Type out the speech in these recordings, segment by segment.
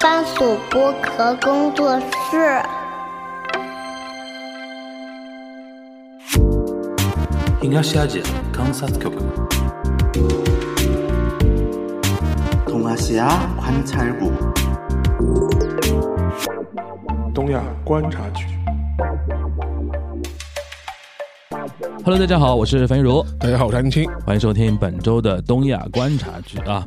番薯剥壳工作室。 東アジア観察局 동아시아 관찰국 东亚观察局。 Hello，大家好，我是樊玉茹，大家好，我是安青。欢迎收听本周的东亚观察局啊。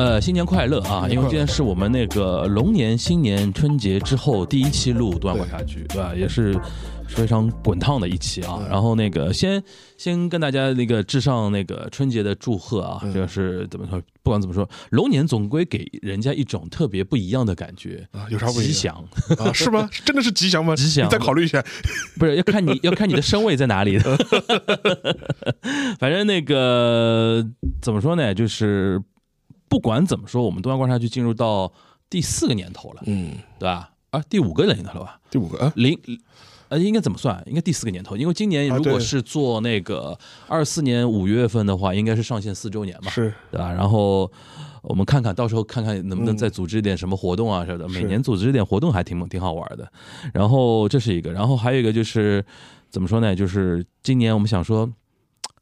呃，新年快乐啊！因为今天是我们那个龙年新年春节之后第一期录东亚观察局，对吧？也是非常滚烫的一期啊。然后那个先先跟大家那个致上那个春节的祝贺啊，这个是怎么说？不管怎么说，龙年总归给人家一种特别不一样的感觉啊有啥不一样吉祥，啊，是吗？真的是吉祥吗？吉祥再考虑一下。不是要看你 要看你的身位在哪里的。反正那个怎么说呢，就是不管怎么说，我们东方观察局进入到第四个年头了，嗯，对吧？啊，第五个年头了吧？第五个啊，零。呃，应该怎么算？应该第四个年头，因为今年如果是做那个二四年五月份的话，应该是上线四周年嘛，是对吧？然后我们看看到时候看看能不能再组织一点什么活动啊什么的，每年组织一点活动还挺挺好玩的。然后这是一个，然后还有一个就是怎么说呢？就是今年我们想说，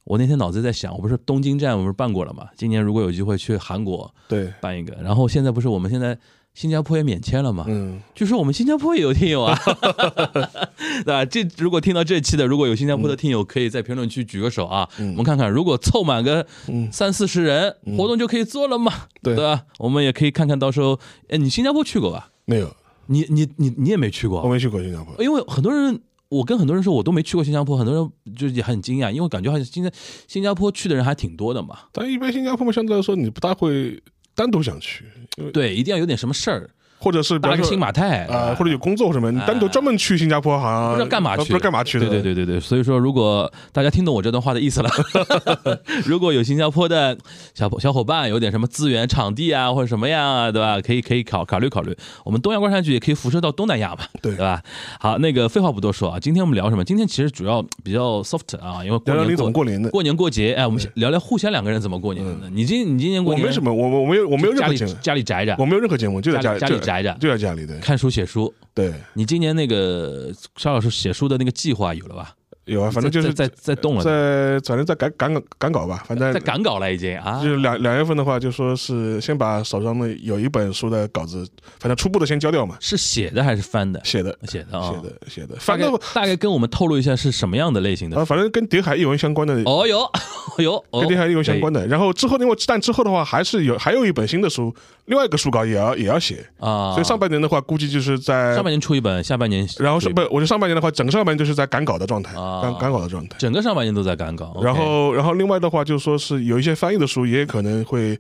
我那天脑子在想，我不是东京站我们不是办过了嘛？今年如果有机会去韩国对，办一个，然后现在不是我们现在新加坡也免签了嘛？嗯，据说我们新加坡也有听友啊，对吧？这如果听到这期的，如果有新加坡的听友，可以在评论区举个手啊，嗯我们看看，如果凑满个嗯三四十人，活动就可以做了嘛，对吧？我们也可以看看到时候，哎，你新加坡去过吧？没有，你你你你也没去过我，没去过新加坡。因为很多人。我跟很多人说，我都没去过新加坡，很多人就也很惊讶，因为感觉好像新加新加坡去的人还挺多的嘛。但一般新加坡嘛，相对来说你不大会单独想去，对，一定要有点什么事儿，或者是比搭个新马泰啊，或者有工作什么，你单独专门去新加坡好像不知道干嘛去，啊不知道干嘛去的。对对对对对，所以说如果大家听懂我这段话的意思了，如果有新加坡的小小伙伴有点什么资源、场地啊或者什么样啊，对吧？可以可以考考虑考虑。我们东亚观察局也可以辐射到东南亚嘛，对对吧？好，那个废话不多说啊，今天我们聊什么？今天其实主要比较 soft 啊，因为过年聊聊怎么过年的？过年过节，哎，我们聊聊互相两个人怎么过年的。你今你今年过年我没什么，我我我没有我没有任何节目，家里宅着我，没有任何节目，就在家里家里宅着就在家里的。看书写书。对，你今年那个肖老师写书的那个计划有了吧？有啊，反正就是在在在动了，在反正在赶赶赶稿吧，反正在赶稿了已经啊就。是两两月份的话，就说是先把手上的有一本书的稿子，反正初步的先交掉嘛，是写的还是翻的？写的写的啊，写的写的，大概大概跟我们透露一下是什么样的类型的啊，反正跟谍海译文相关的，哦哟，哦哟，哦跟谍海译文相关的。然后之后因为但之后的话，还是有还有一本新的书，另外一个书稿也要也要写，啊，所以上半年的话，估计就是在上半年出一本，下半年然后是不，我就上半年的话，整个上半年就是在赶稿的状态，啊。赶赶稿的状态。整个上半年都在赶稿，然后，然后另外的话，就是说是有一些翻译的书，也可能会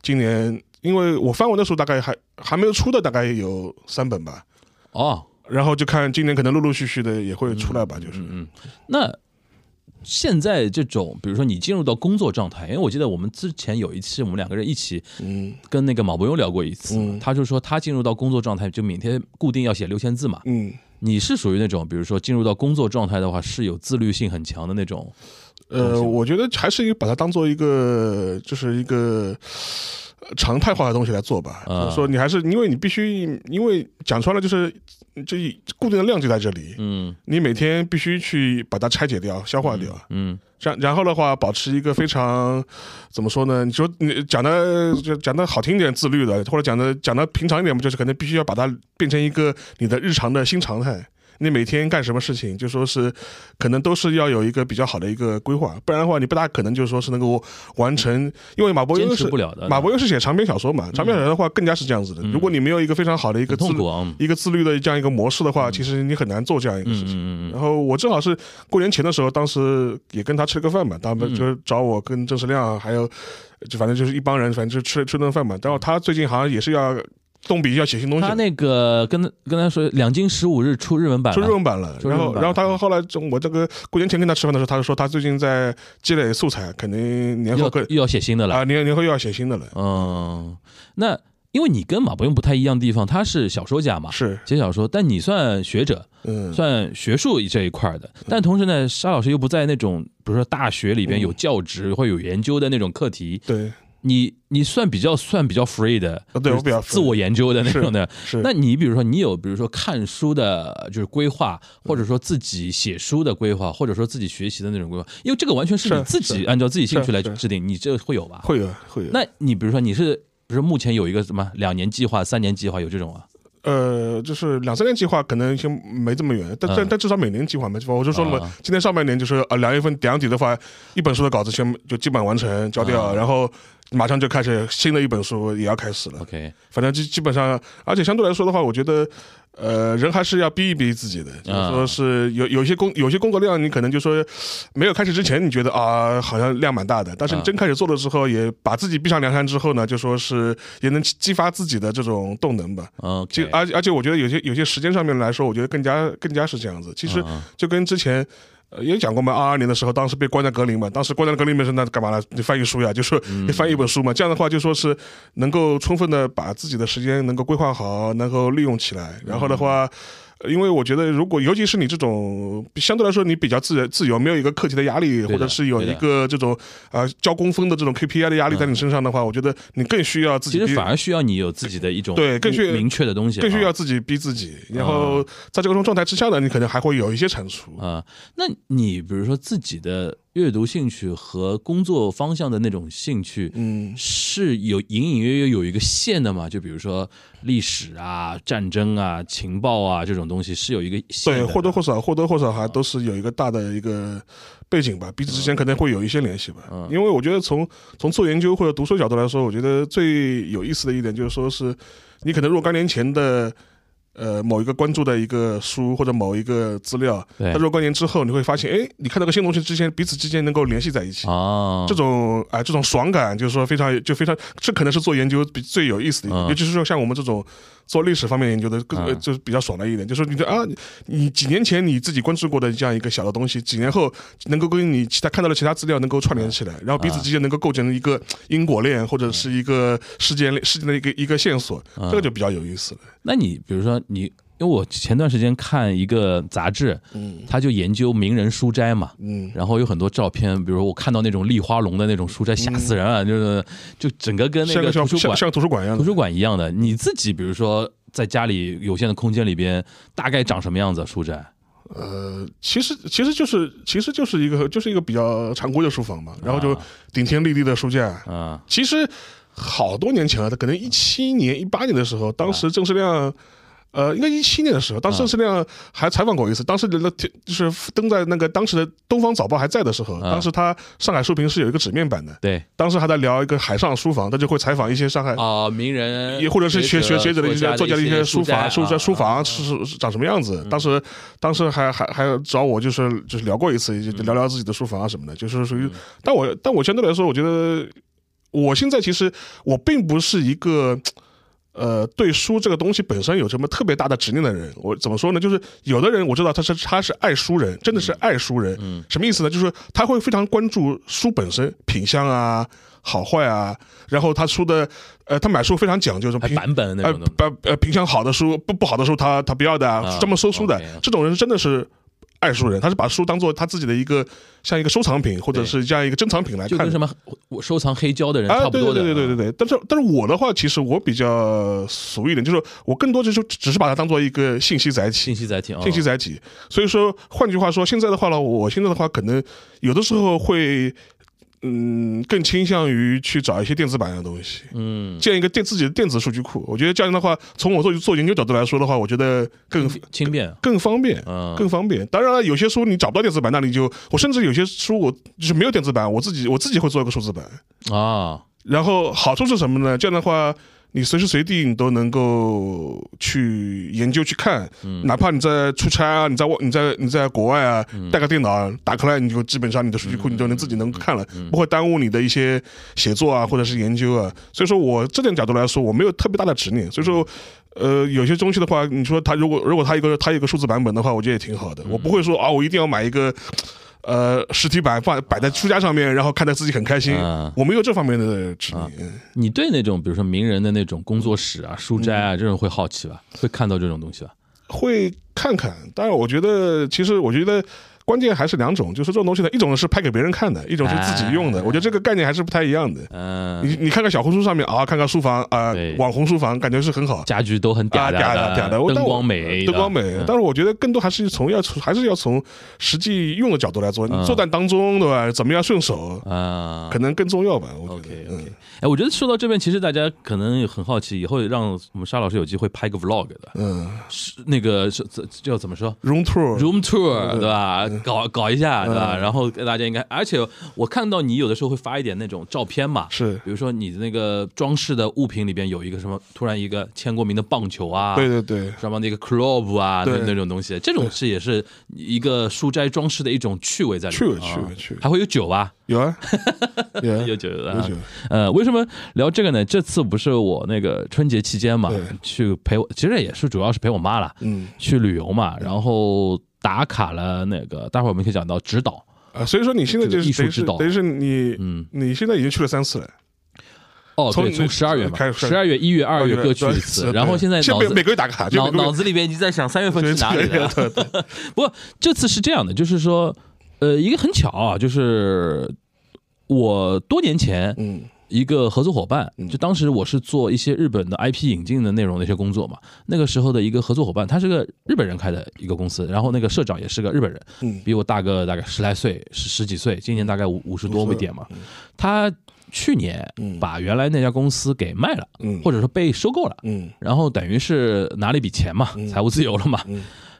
今年，因为我翻文的书大概还还没有出的，大概有三本吧。哦，然后就看今年可能陆陆续续的也会出来吧，就是。嗯嗯，那。现在这种，比如说你进入到工作状态，因为我记得我们之前有一期我们两个人一起嗯跟那个马伯庸聊过一次，嗯他就说他进入到工作状态就每天固定要写六千字嘛，嗯你是属于那种，比如说进入到工作状态的话，是有自律性很强的那种。呃，我觉得还是一把它当做一个就是一个呃常态化的东西来做吧。啊就是说你还是因为你必须，因为讲穿了就是这一固定的量就在这里，嗯你每天必须去把它拆解掉、消化掉。嗯然然后的话，保持一个非常怎么说呢？你说你讲的就讲的好听点，自律的，或者讲的讲的平常一点，就是可能必须要把它变成一个你的日常的新常态。你每天干什么事情，就说是可能都是要有一个比较好的一个规划，不然的话，你不大可能就是说是能够完成。因为马伯庸是持不了的马伯庸是写长篇小说嘛，长篇小说的话更加是这样子的。如果你没有一个非常好的一个自。一个自律的这样一个模式的话，其实你很难做这样一个嗯事情。然后我正好是过年前的时候，当时也跟他吃了个饭嘛，他们就是找我跟郑世亮还有，就反正就是一帮人，反正就吃吃顿饭嘛。然后他最近好像也是要动笔要写新东西，他那个跟跟他说两京十五日出日文版出，日文版了。然后然后他后来中我这个过年前跟他吃饭的时候，他就说他最近在积累素材，肯定年后又要写新的了。啊年年后又要写新的了。嗯，那因为你跟马伯庸不太一样的地方，他是小说家嘛，是，写小说，但你算学者，嗯，算学术这一块的，但同时呢，沙老师又不在那种，比如说大学里边有教职或有研究的那种课题，对，你你算比较算比较 free 的，对我比较自我研究的那种的。是那你比如说，你有比如说看书的，就是规划，或者说自己写书的规划，或者说自己学习的那种规划，因为这个完全是你自己按照自己兴趣来制定，你这会有吧？会有会有。那你比如说你是，比如说目前有一个什么两年计划、三年计划有这种啊？呃，就是两三年计划可能先没这么远，但但嗯但至少每年计划没计划。我就说了嘛啊，今年上半年就是呃两月份两底的话，一本书的稿子先就基本完成交掉，啊然后马上就开始新的一本书也要开始了。OK，反正基基本上，而且相对来说的话，我觉得，呃，人还是要逼一逼自己的，就是啊说是有有些工有些工作量，你可能就说没有开始之前，你觉得啊好像量蛮大的，但是你啊真开始做了之后，也把自己逼上梁山之后呢，就说是也能激激发自己的这种动能吧。就而而且我觉得有些有些时间上面来说，我觉得更加更加是这样子。其实就跟之前。呃，也讲过嘛，二二年的时候，当时被关在格林嘛，当时关在格林里面是那干嘛呢？你翻译书呀，就说嗯你翻译一本书嘛，这样的话就说是能够充分的把自己的时间能够规划好，能够利用起来。然后的话，呃因为我觉得如果尤其是你这种相对来说你比较自自由，没有一个课题的压力，或者是有一个这种呃、交工分的这种 KPI 的压力在你身上的话，我觉得你更需要自己逼其实反而需要你有自己的一种对更需要明确的东西啊，更需要自己逼自己，然后在这种状态之下呢，你可能还会有一些产出。啊，那你比如说自己的阅读兴趣和工作方向的那种兴趣，嗯，是有隐隐约约有一个线的嘛？就比如说历史啊、战争啊、情报啊这种东西是有一个线对，的。或多或少或多或少还都是有一个大的一个背景吧，彼此之间可能会有一些联系吧。嗯因为我觉得从从做研究或者读书角度来说，我觉得最有意思的一点就是说是，你可能若干年前的。呃，某一个关注的一个书或者某一个资料，它若干年之后，你会发现，哎，你看到个新东西之间，彼此之间能够联系在一起。啊，这种啊、这种爽感就是说非常就非常，这可能是做研究比最有意思的一个，嗯。尤其是说像我们这种做历史方面研究的，更、就是比较爽的一点，就是你说啊，你你几年前你自己关注过的这样一个小的东西，几年后能够跟你其他看到的其他资料能够串联起来，然后彼此之间能够构建一个因果链或者是一个事件链事件的一个一个线索，嗯。这个就比较有意思了。那你比如说你，因为我前段时间看一个杂志，嗯他就研究名人书斋嘛，嗯，然后有很多照片，比如我看到那种立花龙的那种书斋，吓死人啊，就是就整个跟那个像图书馆像像图书馆一样的。图书馆一样的。你自己比如说在家里有限的空间里边，大概长什么样子？书斋呃，其实其实就是其实就是一个就是一个比较常规的书房嘛，然后就啊顶天立地的书架，啊其实好多年前了，可能一七年、一八年的时候，当时郑世亮。呃，应该一七年的时候，当时郑世亮还采访过一次，当时的就是登在那个当时的《东方早报》还在的时候，啊当时他上海书评是有一个纸面版的，对当时还在聊一个海上书房，他就会采访一些上海啊，名人也或者是学学学者的一些作家的一些书法房、书斋书房啊是长什么样子。当时当时还还还找我就是就是聊过一次，就聊聊自己的书房啊什么的，就是属于。但我但我相对来说，我觉得我现在其实我并不是一个。呃，对书这个东西本身有什么特别大的执念的人，我怎么说呢？就是有的人我知道他是他是爱书人，真的是爱书人。嗯什么意思呢？就是他会非常关注书本身品相啊、好坏啊，然后他书的呃，他买书非常讲究，什么品版本那呃种的。不呃品相好的书不不好的书他他不要的啊啊，专门收书的这种人真的是爱书人，他是把书当做他自己的一个像一个收藏品或者是这样一个珍藏品来看的。就跟什么我收藏黑胶的人啊，差不多的，对对对对对对，但是但是我的话，其实我比较俗一点，就是我更多就是只是把它当做一个信息载体信，息载体啊，信息载体。所以说，换句话说，现在的话呢，我现在的话，可能有的时候会，嗯，更倾向于去找一些电子版的东西，嗯，建一个电自己的电子数据库。我觉得这样的话，从我做做研究角度来说的话，我觉得更轻便，更方便。嗯，更方便。当然了，有些书你找不到电子版，那你就我甚至有些书我就是没有电子版，我自己我自己会做一个数字版。啊，然后好处是什么呢？这样的话，你随时随地你都能够去研究去看，嗯哪怕你在出差啊，你在外你在你在国外啊，嗯带个电脑打开来，你就基本上你的数据库你就能自己能看了，嗯不会耽误你的一些写作啊或者是研究啊。所以说我这点角度来说，我没有特别大的执念。所以说。呃，有些东西的话，你说它如果如果它一个它有一个数字版本的话，我觉得也挺好的。我不会说啊，我一定要买一个呃实体版放摆在书架上面，然后看着自己很开心。嗯我没有这方面的执啊。你对那种比如说名人的那种工作室啊、书斋嗯啊这种会好奇吧？会看到这种东西吧？会看看。但是，我觉得其实我觉得。关键还是两种，就是这种东西呢，一种是拍给别人看的，一种是自己用的。哎我觉得这个概念还是不太一样的。嗯，你你看看小红书上面啊，看看书房啊，网红书房，感觉是很好。家具都很啊，嗲嗲的嗲的，我灯光美，灯光美嗯。但是我觉得更多还是从要从还是要从实际用的角度来做，嗯你作战当中对吧？怎么样顺手，啊，可能更重要吧。我觉 OK 得，OK，嗯哎，我觉得说到这边，其实大家可能也很好奇，以后让我们沙老师有机会拍个 vlog 的，嗯是那个是这叫怎么说，room tour，？room tour 对吧？搞 搞一下对吧？嗯然后大家应该，而且我看到你有的时候会发一点那种照片嘛，是。比如说你的那个装饰的物品里边有一个什么，突然一个签过名的棒球啊，对对对，什么那个 club 啊，那对。那种东西，这种是也是一个书斋装饰的一种趣味在里面，趣味趣啊味趣味。还会有酒吧，有啊，有啊。有酒的啊。有酒，呃，为什么聊这个呢？这次不是我那个春节期间嘛，去陪我，其实也是主要是陪我妈啦，嗯。去旅游嘛，然后打卡了那个，待会儿我们可以讲到指导，啊，所以说你现在就是等于术指导。等于是你嗯，你现在已经去了三次了，哦，对，从十二月嘛，十二月、一月、二月各去一次，然后现在脑子每个月打卡，脑脑子里边已经在想三月份去哪里了。不过这次是这样的，就是说，呃，一个很巧啊，就是我多年前嗯一个合作伙伴，嗯就当时我是做一些日本的 IP 引进的内容的一些工作嘛。那个时候的一个合作伙伴，他是个日本人开的一个公司，然后那个社长也是个日本人，嗯比我大个大概十来岁，十十几岁，今年大概五五十多一点嘛。嗯他去年嗯把原来那家公司给卖了，嗯或者说被收购了。嗯然后等于是拿了一笔钱嘛，财务自由了嘛。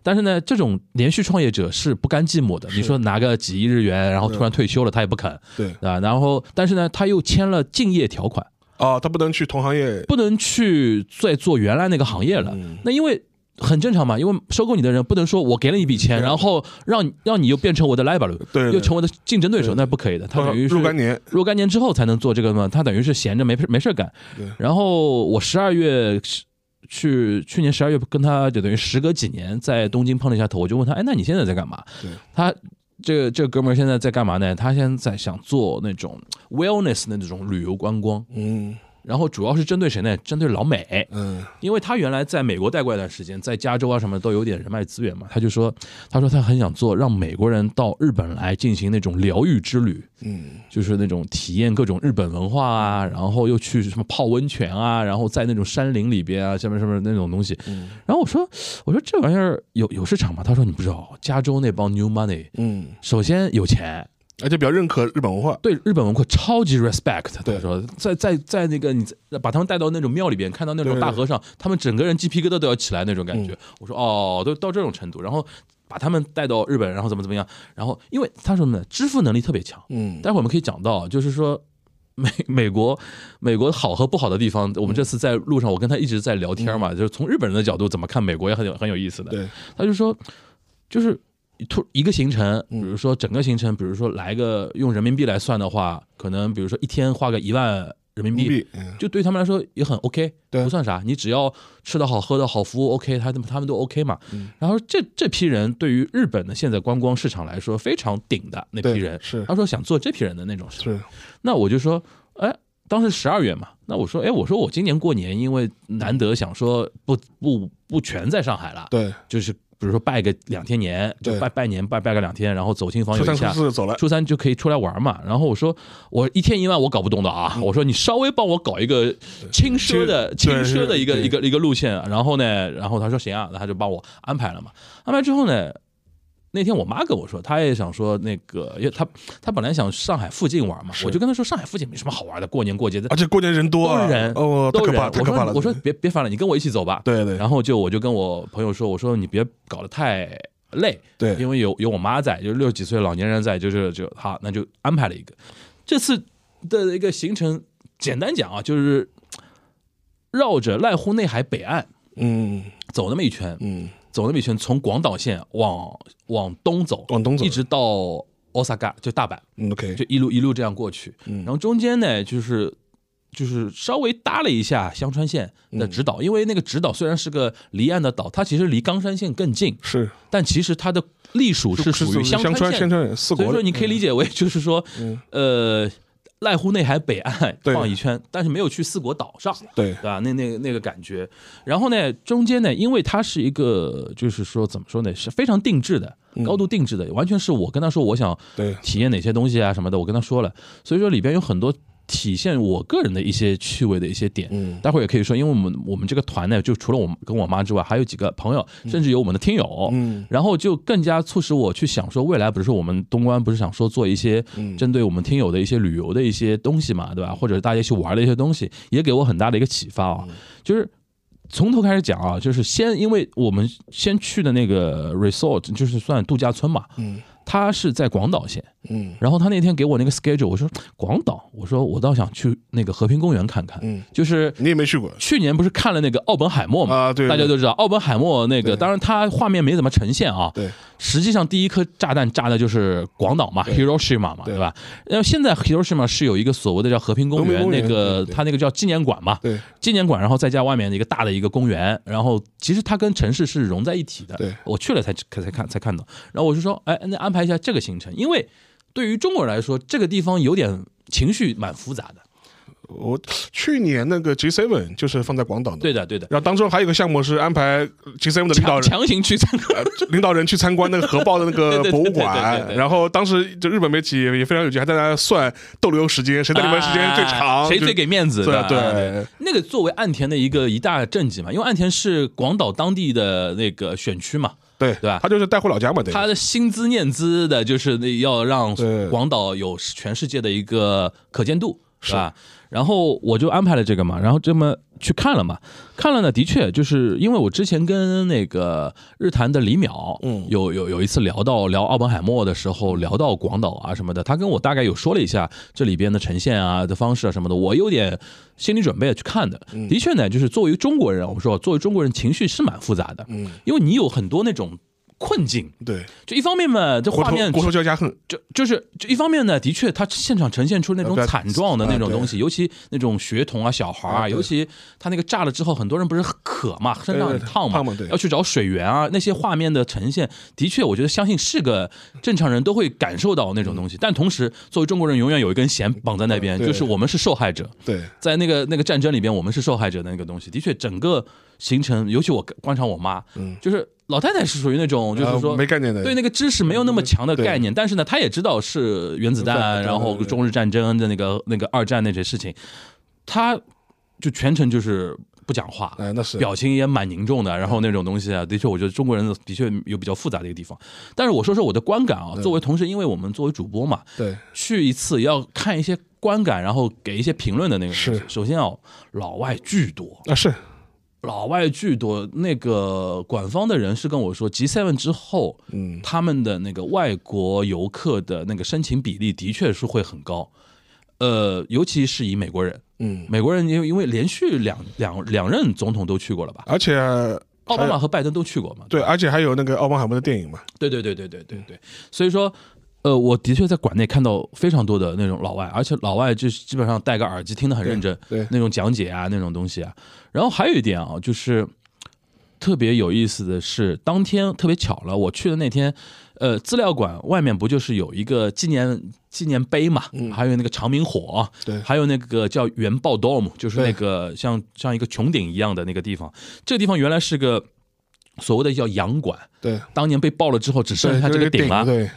嗯但是呢，这种连续创业者是不甘寂寞的。你说拿个几亿日元，然后突然退休了，他也不肯，对啊？然后，但是呢，他又签了竞业条款，啊，他不能去同行业，不能去再做原来那个行业了。嗯那因为很正常嘛，因为收购你的人不能说我给了你一笔钱，然后让让你又变成我的 rival，对对又成为我的竞争对手，那不可以的。他等于是若干年，若干年之后才能做这个嘛，他等于是闲着没没事儿干对。然后我十二月去去年十二月跟他就等于时隔几年在东京碰了一下头，我就问他，哎，那你现在在干嘛？他这个这个哥们儿现在在干嘛呢？他现在想做那种 wellness 的那种旅游观光，嗯然后主要是针对谁呢？针对老美。嗯因为他原来在美国待过一段时间，在加州啊什么都有点人脉资源嘛，他就说，他说他很想做让美国人到日本来进行那种疗愈之旅，嗯就是那种体验各种日本文化啊，然后又去什么泡温泉啊，然后在那种山林里边啊，什么什么那种东西。嗯然后我说，我说这玩意儿有有市场吗？他说你不知道，加州那帮 New Money，嗯，首先有钱，而且比较认可日本文化，对日本文化超级 respect。对他说，在在在那个你把他们带到那种庙里边，看到那种大和尚，他们整个人鸡皮疙瘩都要起来那种感觉。嗯我说哦，都到这种程度，然后把他们带到日本，然后怎么怎么样，然后因为他说呢，支付能力特别强。嗯待会儿我们可以讲到，就是说美美国美国好和不好的地方，我们这次在路上我跟他一直在聊天嘛，就是从日本人的角度怎么看美国也很有很有意思的。他就说，就是突一个行程，比嗯如说整个行程，比如说来个用人民币来算的话，可能比如说一天花个一万人民币。就对他们来说也很 OK，对不算啥，你只要吃得好、喝得好、服务 OK，他们他们都 OK 嘛。嗯然后这这批人对于日本的现在观光市场来说非常顶的那批人，是他说想做这批人的那种事。是，那我就说，哎，当时十二月嘛，那我说，哎，我说我今年过年，因为难得想说不不不全在上海了，对，就是比如说拜个两天年，就拜拜年拜拜个两天，然后走亲访友一下初。四走了，初三就可以出来玩嘛，然后我说我一天一万我搞不动的啊，我说你稍微帮我搞一个轻奢的轻奢的一个一个一个路线，然后呢，然后他说行啊，那他就帮我安排了嘛，安排之后呢，那天我妈跟我说，她也想说那个，因为她她本来想上海附近玩嘛，我就跟她说上海附近没什么好玩的，过年过节的而且过年人多啊，都是人，哦，太都是人。我说我说别别烦了，你跟我一起走吧。对对然后就我就跟我朋友说，我说你别搞得太累，对因为有有我妈在，就六十几岁老年人在，就是就好，那就安排了一个。这次的一个行程，简单讲啊，就是绕着濑户内海北岸嗯走那么一圈，嗯走那么一圈，从广岛县往往东走，往东走一直到 Osaka 就大阪，嗯，OK，就一路一路这样过去。嗯然后中间呢，就是就是稍微搭了一下香川县的直嗯岛，因为那个直岛虽然是个离岸的岛，它其实离冈山县更近，是但其实它的隶属是属于香川县所以说你可以理解为就是说，嗯呃。濑户内海北岸对。逛一圈，但是没有去四国岛上。对。对吧？那那个那个感觉，然后呢，中间呢，因为它是一个，就是说怎么说呢，是非常定制的，高度定制的，完全是我跟他说我想对。体验哪些东西啊什么的，我跟他说了，所以说里边有很多体现我个人的一些趣味的一些点，嗯。待会儿也可以说，因为我们我们这个团呢，就除了我跟我妈之外，还有几个朋友，甚至有我们的听友，嗯。然后就更加促使我去想说，未来不是说我们东关不是想说做一些嗯。针对我们听友的一些旅游的一些东西嘛，对吧？或者大家去玩的一些东西，也给我很大的一个启发啊，就是。从头开始讲啊，就是先因为我们先去的那个 resort 就是算度假村嘛，嗯它是在广岛县，嗯。然后他那天给我那个 schedule，我说广岛，我说我倒想去那个和平公园看看，嗯，就是你也没去过？去年不是看了那个奥本海默嘛？啊？对，大家都知道奥本海默那个，当然他画面没怎么呈现啊。对。实际上第一颗炸弹炸的就是广岛嘛，Hiroshima 嘛，对。对吧？然后现在 Hiroshima 是有一个所谓的叫和平公园，那个对对它那个叫纪念馆嘛，对。纪念馆，然后再加外面的一个大的一个公园，然后其实它跟城市是融在一起的。对。我去了才才才看才看到，然后我就说，哎，那安排一下这个行程，因为对于中国人来说，这个地方有点情绪蛮复杂的。我去年那个 G7 就是放在广岛的，对的，对的。然后当中还有一个项目是安排 G7 的领导人强强行去参观，领导人去参观那个核爆的那个 博物馆，然后当时就日本媒体也也非常有趣，还在那算逗留时间，谁在里面时间最长，啊谁最给面子对的？对那个作为岸田的一个一大政绩嘛，因为岸田是广岛当地的那个选区嘛，对对吧？他就是带回老家嘛，对，他的心资念资的，就是那要让广岛有全世界的一个可见度，是吧？然后我就安排了这个嘛，然后这么去看了嘛，看了呢，的确就是因为我之前跟那个日坛的李淼，嗯。有有有一次聊到聊奥本海默的时候，聊到广岛啊什么的，他跟我大概有说了一下这里边的呈现啊的方式啊什么的，我有点心理准备去看的。嗯。的确呢，就是作为中国人，我说作为中国人情绪是蛮复杂的，嗯，因为你有很多那种困境，对，就一方面嘛，这画面国仇家家恨，就就是就一方面呢，的确，他现场呈现出那种惨状的那种东西，尤其那种学童啊、小孩啊，啊尤其他那个炸了之后，很多人不是渴嘛，身上很烫嘛要去找水源啊，那些画面的呈现，的确，我觉得相信是个正常人都会感受到那种东西。但同时，作为中国人，永远有一根弦绑在那边，就是我们是受害者，对，在那个那个战争里边，我们是受害者的那个东西。的确，整个形成，尤其我观察我妈，嗯。就是老太太是属于那种，就是说呃没概念的，对那个知识没有那么强的概念，但是呢，她也知道是原子弹，然后中日战争的那个那个二战那些事情，她就全程就是不讲话，哎，那是。表情也蛮凝重的，然后那种东西啊，的确，我觉得中国人的确有比较复杂的一个地方。但是我说说我的观感啊，作为同时，因为我们作为主播嘛，对，去一次要看一些观感，然后给一些评论的那个是。首先啊，老外巨多，啊是，老外巨多，那个官方的人是跟我说，G7 之后，嗯他们的那个外国游客的那个申请比例的确是会很高，呃，尤其是以美国人，嗯，美国人因为因为连续两两两任总统都去过了吧，而且奥巴马和拜登都去过嘛，对，而且还有那个奥本海默的电影嘛，对对对对对对对，所以说。呃，我的确在馆内看到非常多的那种老外，而且老外就是基本上戴个耳机听得很认真，那种讲解啊，那种东西啊。然后还有一点啊，就是特别有意思的是，当天特别巧了，我去的那天，呃，资料馆外面不就是有一个纪念纪念碑嘛，还有那个长明火，对还有那个叫原爆 dome，就是那个像像一个穹顶一样的那个地方。这个地方原来是个所谓的叫洋馆，对，当年被爆了之后只剩下这个顶了，对，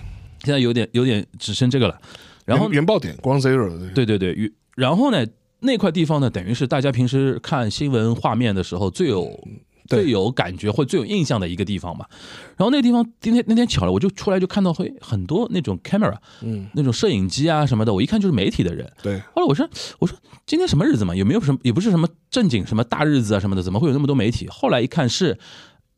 现在有点有点只剩这个了。然后原原爆点光 zero，对对对对，然后呢，那块地方呢，等于是大家平时看新闻画面的时候最有最有感觉或最有印象的一个地方嘛。然后那个地方今天那天巧了，我就出来就看到会很多那种 camera，嗯，那种摄影机啊什么的，我一看就是媒体的人。对，后来我说我说今天什么日子嘛，有没有什么也不是什么正经什么大日子啊什么的，怎么会有那么多媒体？后来一看是。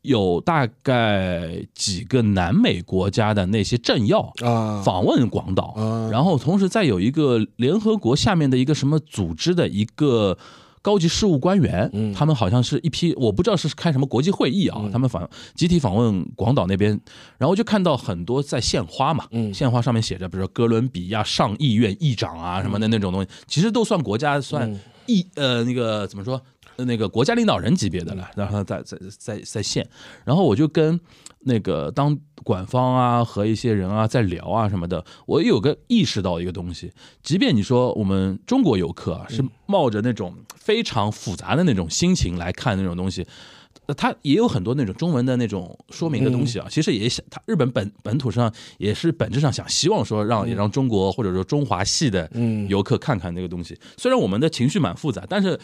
有大概几个南美国家的那些政要啊。访问广岛，啊。然后同时再有一个联合国下面的一个什么组织的一个高级事务官员，嗯。他们好像是一批，我不知道是开什么国际会议啊，他们访集体访问广岛那边，然后就看到很多在献花嘛，嗯。献花上面写着，比如说哥伦比亚上议院议长啊什么的那种东西，其实都算国家算。议呃那个怎么说呃那个国家领导人级别的了，然后在在在在线，然后我就跟那个当管方啊和一些人啊在聊啊什么的，我有个意识到一个东西，即便你说我们中国游客啊是冒着那种非常复杂的那种心情来看那种东西。呃它也有很多那种中文的那种说明的东西啊，其实也想，他日本本本土上也是本质上想希望说让也让中国或者说中华系的游客看看那个东西。虽然我们的情绪蛮复杂，但是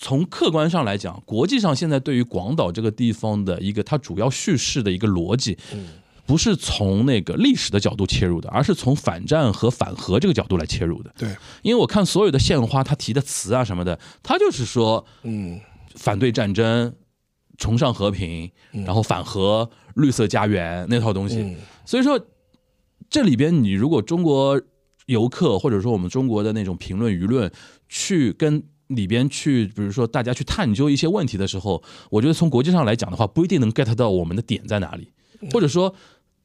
从客观上来讲，国际上现在对于广岛这个地方的一个它主要叙事的一个逻辑，不是从那个历史的角度切入的，而是从反战和反核这个角度来切入的。对，因为我看所有的献花，他提的词啊什么的，他就是说嗯反对战争、崇尚和平，然后反核、绿色家园那套东西。嗯所以说，这里边你如果中国游客或者说我们中国的那种评论舆论去跟里边去，比如说大家去探究一些问题的时候，我觉得从国际上来讲的话，不一定能 get 到我们的点在哪里，或者说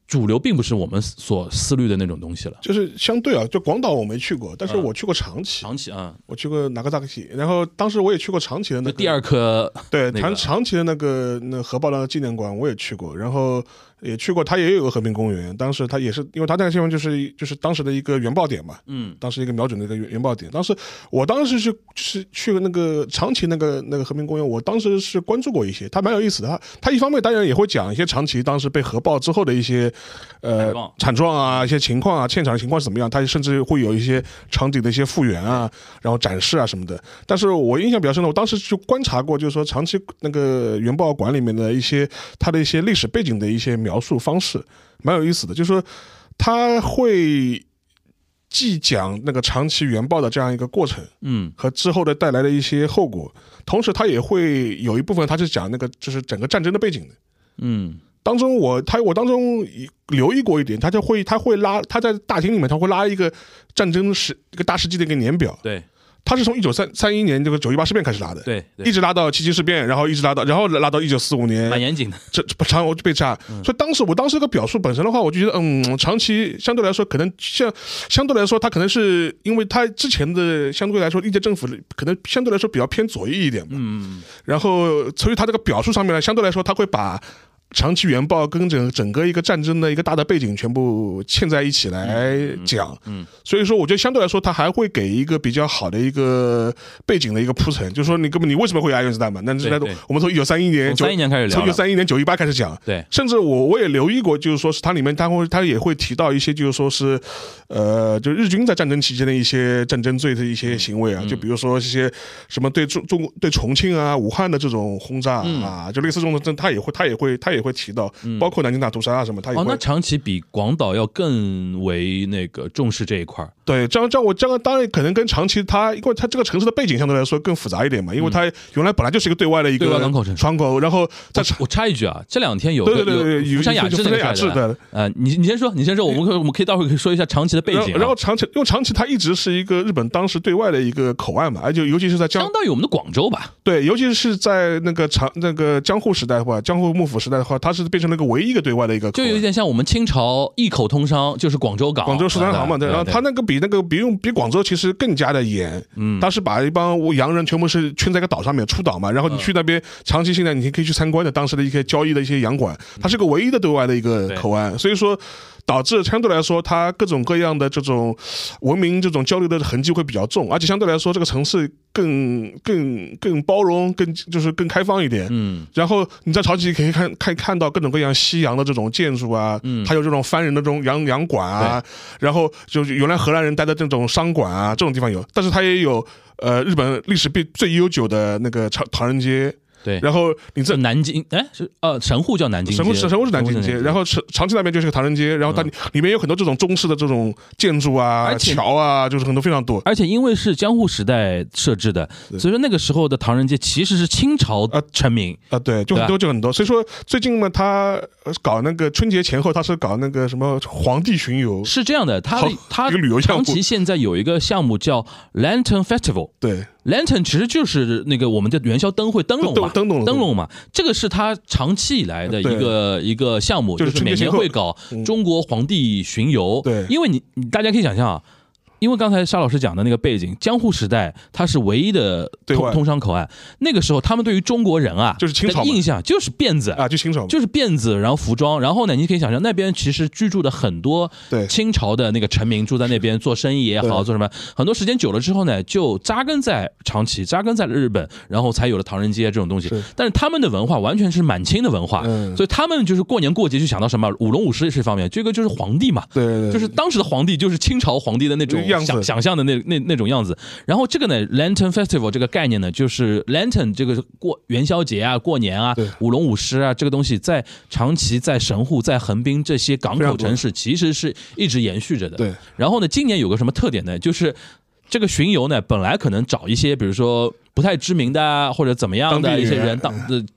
主流并不是我们所思虑的那种东西了。就是相对啊，就广岛我没去过，但是我去过长崎，长崎啊，我去过哪个大崎，然后当时我也去过长崎的那个第二颗对，那个长长崎的那个那核爆弹纪念馆我也去过，然后也去过，它也有个和平公园，当时它也是，因为它那个地方就是就是当时的一个原爆点嘛，嗯当时一个瞄准的一个原原爆点。当时我当时是是去了那个长崎那个那个和平公园，我当时是关注过一些，它蛮有意思的。它它一方面当然也会讲一些长崎当时被核爆之后的一些呃惨状惨状啊、一些情况啊、现场情况是怎么样，它甚至会有一些场景的一些复原啊，然后展示啊什么的。但是我印象比较深的，我当时就观察过，就是说长崎那个原爆馆里面的一些它的一些历史背景的一些描述方式，蛮有意思的。就是说它会既讲那个长期原爆的这样一个过程，嗯和之后的带来的一些后果，同时他也会有一部分他是讲那个就是整个战争的背景的。嗯当中我他我当中留意过一点，他就会他会拉他在大厅里面他会拉一个战争时一个大世纪的一个年表，对他是从一九三三一年这个九一八事变开始拉的，对一，直拉到七七事变，然后一直拉到然后拉到一九四五年。蛮严谨的。这这长我就被炸，所以当时我当时这个表述本身的话，我就觉得，嗯，长期相对来说可能像相对来说，他可能是因为他之前的相对来说历届政府可能相对来说比较偏左翼一点嘛，嗯。然后所以他这个表述上面呢，相对来说他会把。长期原爆跟整整个一个战争的一个大的背景全部嵌在一起来讲，嗯。所以说我觉得相对来说，它还会给一个比较好的一个背景的一个铺陈，就是说你根本你为什么会有爱原子弹嘛？那是那我们从一九三一年从31年开始聊从一九三一年九一八开始讲，对，甚至我我也留意过，就是说是它里面它会它也会提到一些，就是说是，呃，就日军在战争期间的一些战争罪的一些行为啊，就比如说一些什么对中中国对重庆啊、武汉的这种轰炸啊，就类似这种，它也会它也会它也会提到，包括南京大屠杀啊什么，他也哦，会那长崎比广岛要更为那个重视这一块儿。对，这样这样我这样当然可能跟长崎它，因为它这个城市的背景相对来说更复杂一点嘛，因为它原来本来就是一个对外的一个港口城市。窗口，然后在我插一句啊，这两天有对对对对有有福山雅治那个福山雅治出来的的，呃，你你先说，你先说，我们可 以我们可以待会儿可以说一下长崎的背景啊，然后然后长崎，因为长崎它一直是一个日本当时对外的一个口岸嘛，而且尤其是在江相当于我们的广州吧？对，尤其是在那个长那个江户时代的话，江户幕府时代的话，它是变成了一个唯一一个对外的一个就有点像我们清朝一口通商，就是广州港、广州十三行嘛，对，然后它那个比那个比用比广州其实更加的严，嗯，它是把一帮洋人全部是圈在一个岛上面出岛嘛，然后你去那边长期现在你可以去参观的当时的一些交易的一些洋馆，它是个唯一的对外的一个口岸，所以说。导致相对来说，它各种各样的这种文明、这种交流的痕迹会比较重，而且相对来说，这个城市更、更、更包容、更就是更开放一点。嗯，然后你在潮崎可以看看看到各种各样西洋的这种建筑啊，嗯还有这种番人的这种洋洋馆啊，然后就原来荷兰人待的这种商馆啊，这种地方有，但是它也有呃日本历史最最悠久的那个唐唐人街，对。然后你这这南京哎是呃神户叫南京街，神户是神户是南京街，然后后长长崎那边就是个唐人街，然后它里面有很多这种中式的这种建筑啊、桥啊，就是很多非常多。而且因为是江户时代设置的，所以说那个时候的唐人街其实是清朝啊成名。啊，对，就很多就很多，所以说最近嘛，他呃搞那个春节前后，他是搞那个什么皇帝巡游，是这样的，它好它一个旅游项目。长崎现在有一个项目叫 Lantern Festival。对，Lantern 其实就是那个我们的元宵灯会灯笼嘛，灯灯笼灯笼嘛，这个是他长期以来的一个一个项目，就是每年会搞中国皇帝巡游。对。因为你你大家可以想象啊，因为刚才沙老师讲的那个背景，江户时代它是唯一的通对外。通商口岸，那个时候他们对于中国人啊，就是清朝印象就是辫子啊，就清朝嘛，就是辫子，然后服装，然后呢，你可以想象那边其实居住的很多对。清朝的那个臣民住在那边做生意也好，对。做什么，很多时间久了之后呢，就扎根在长崎，扎根在日本，然后才有了唐人街这种东西。是。但是他们的文化完全是满清的文化，嗯。所以他们就是过年过节就想到什么舞龙舞狮是一方面，这个就是皇帝嘛，对对对，就是当时的皇帝就是清朝皇帝的那种那个样子想想象的那那那种样子。然后这个呢，Lantern Festival 这个概念呢，就是 Lantern 这个过元宵节啊、过年啊、舞龙舞狮啊，这个东西在长崎、在神户、在横滨这些港口城市，其实是一直延续着的。对。然后呢，今年有个什么特点呢？就是这个巡游呢，本来可能找一些，比如说。不太知名的啊，或者怎么样的一些人当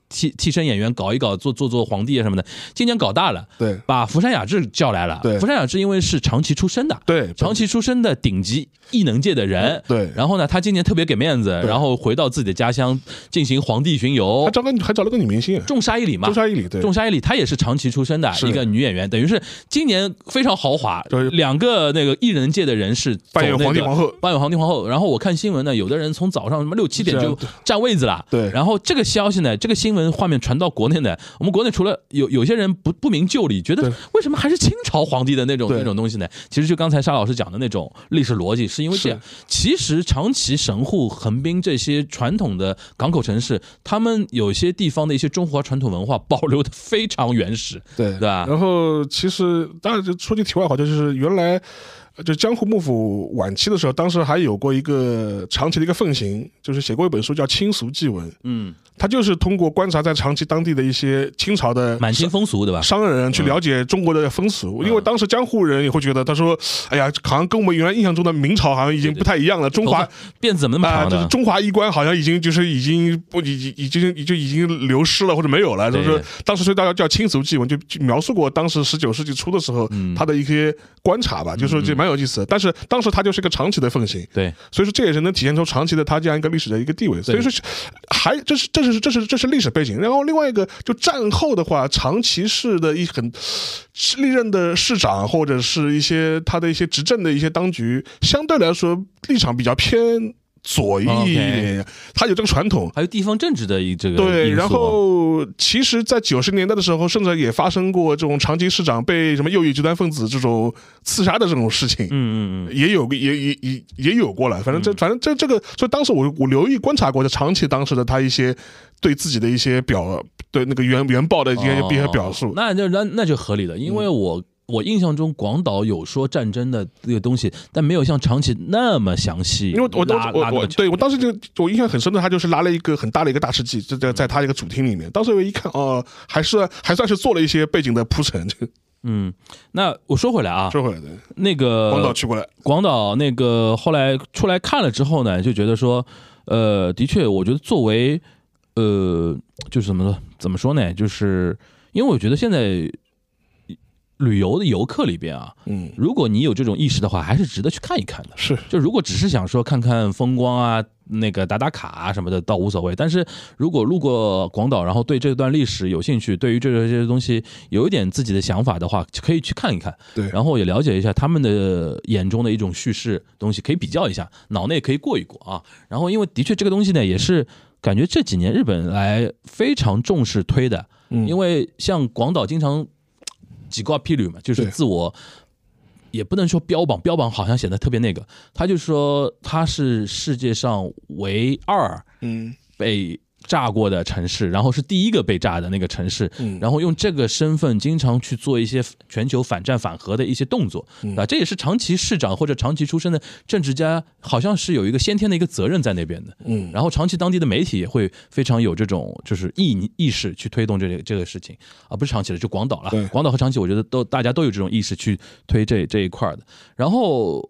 替替身演员搞一搞，做做做皇帝啊什么的。今年搞大了，对。把福山雅治叫来了。对。福山雅治因为是长崎出身的，对。长崎出身的顶级异能界的人。对。然后呢，他今年特别给面子，然后回到自己的家乡进行皇帝巡游。还。找个还找了个女明星。啊，仲沙一里嘛，仲沙一里对，仲沙一里，她也是长崎出身的一个女演员，等于是今年非常豪华。就是，两个那个艺人界的人是扮演皇帝皇后。扮演皇帝皇后。然后我看新闻呢，有的人从早上什么六七点就占位子了。对然后这个消息呢，这个新闻画面传到国内呢，我们国内除了有有些人不不明就里，觉得为什么还是清朝皇帝的那种那种东西呢？其实就刚才沙老师讲的那种历史逻辑，是因为这样。其实长崎、神户、横滨这些传统的港口城市，他们有些地方的一些中华传统文化保留的非常原始。对对吧然后其实当然就说句题外话，就是原来。就江户幕府晚期的时候，当时还有过一个长期的一个奉行，就是写过一本书叫《清俗祭文》，嗯，他就是通过观察在长崎当地的一些清朝的满清风俗对吧？商人去了解中国的风俗，因为当时江户人也会觉得，他说：“哎呀，好像跟我们原来印象中的明朝好像已经不太一样了，中华头发辫子怎么那么啊，长呢？就是中华衣冠好像已经就是已经不已经已经就已经流失了或者没有了，就对是当时所以大家叫清俗记文，就就描述过当时十九世纪初的时候嗯他的一些观察吧，就说这蛮有意思的。但是当时他就是一个长期的奉行，对，所以说这也是能体现出长期的他这样一个历史的一个地位。所以说还这是这是这是这是历史背景。然后另外一个就战后的话，长崎市的一很历任的市长或者是一些他的一些执政的一些当局，相对来说立场比较偏。左翼一点，他有这个传统，还有地方政治的一这个对，然后其实，在九十年代的时候，甚至也发生过这种长崎市长被什么右翼极端分子这种刺杀的这种事情。嗯嗯嗯，也有也也也也有过了，反正这反正这这个，所以当时我我留意观察过，就长崎当时的他一些对自己的一些表对那个原原报的一些一些表述。哦，那就那那就合理的，因为我。我印象中广岛有说战争的这个东西，但没有像长崎那么详细。因为我当拉时我我对我当时就我印象很深的，他就是拉了一个很大的一个大事记，就在在他一个主厅里面。当时我一看，哦，还是还算是做了一些背景的铺陈。就嗯，那我说回来啊，说回来的，那个广岛去过来，广岛那个后来出来看了之后呢，就觉得说，呃，的确，我觉得作为呃，就是怎么说怎么说呢？就是因为我觉得现在旅游的游客里边啊，嗯，如果你有这种意识的话，还是值得去看一看的。是就如果只是想说看看风光啊，那个打打卡啊什么的，倒无所谓。但是如果路过广岛，然后对这段历史有兴趣，对于这些东西有一点自己的想法的话，可以去看一看。对然后也了解一下他们的眼中的一种叙事东西，可以比较一下，脑内可以过一过啊。然后因为的确这个东西呢，也是感觉这几年日本来非常重视推的，嗯因为像广岛经常几挂批旅嘛，就是自我。也不能说标榜，标榜好像显得特别那个。他就说他是世界上唯二嗯被炸过的城市，然后是第一个被炸的那个城市，嗯然后用这个身份经常去做一些全球反战反核的一些动作，嗯啊，这也是长崎市长或者长崎出身的政治家，好像是有一个先天的一个责任在那边的。嗯，然后长崎当地的媒体也会非常有这种就是意意识去推动这个这个事情啊，不是长崎的，就广岛了对。广岛和长崎，我觉得都大家都有这种意识去推这这一块儿的。然后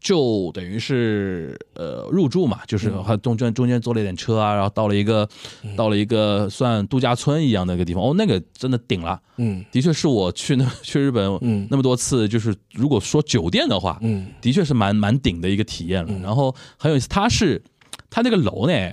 就等于是呃入住嘛，就是嗯。还中间中间坐了一点车啊，然后到了一个到了一个算度假村一样的一个地方，哦，那个真的顶了。嗯。的确是我去那 去日本嗯。那么多次，就是如果说酒店的话，嗯。的确是蛮蛮顶的一个体验了。然后很有意思，它是它那个楼呢，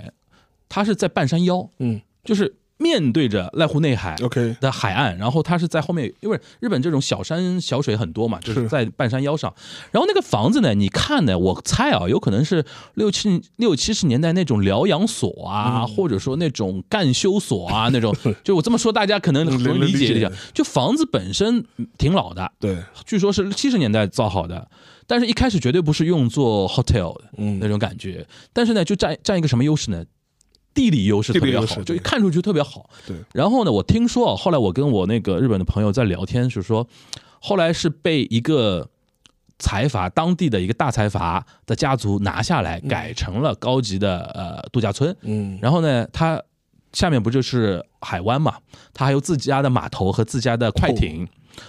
它是在半山腰，嗯。就是面对着濑户内海 OK 的海岸，然后它是在后面，因为日本这种小山小水很多嘛，就是是在半山腰上。然后那个房子呢，你看呢，我猜啊，有可能是六七六七十年代那种疗养所啊，嗯或者说那种干休所啊，那种，就我这么说，大家可能很容易理解一下。就房子本身挺老的，对，据说是七十年代造好的，但是一开始绝对不是用作 hotel 的嗯那种感觉。但是呢，就占占一个什么优势呢？地理优势特别好，就看出去特别好。对，然后呢，我听说啊，后来我跟我那个日本的朋友在聊天，是说，后来是被一个财阀当地的一个大财阀的家族拿下来，改成了高级的呃度假村。嗯，然后呢，他下面不就是海湾嘛？他还有自家的码头和自家的快艇。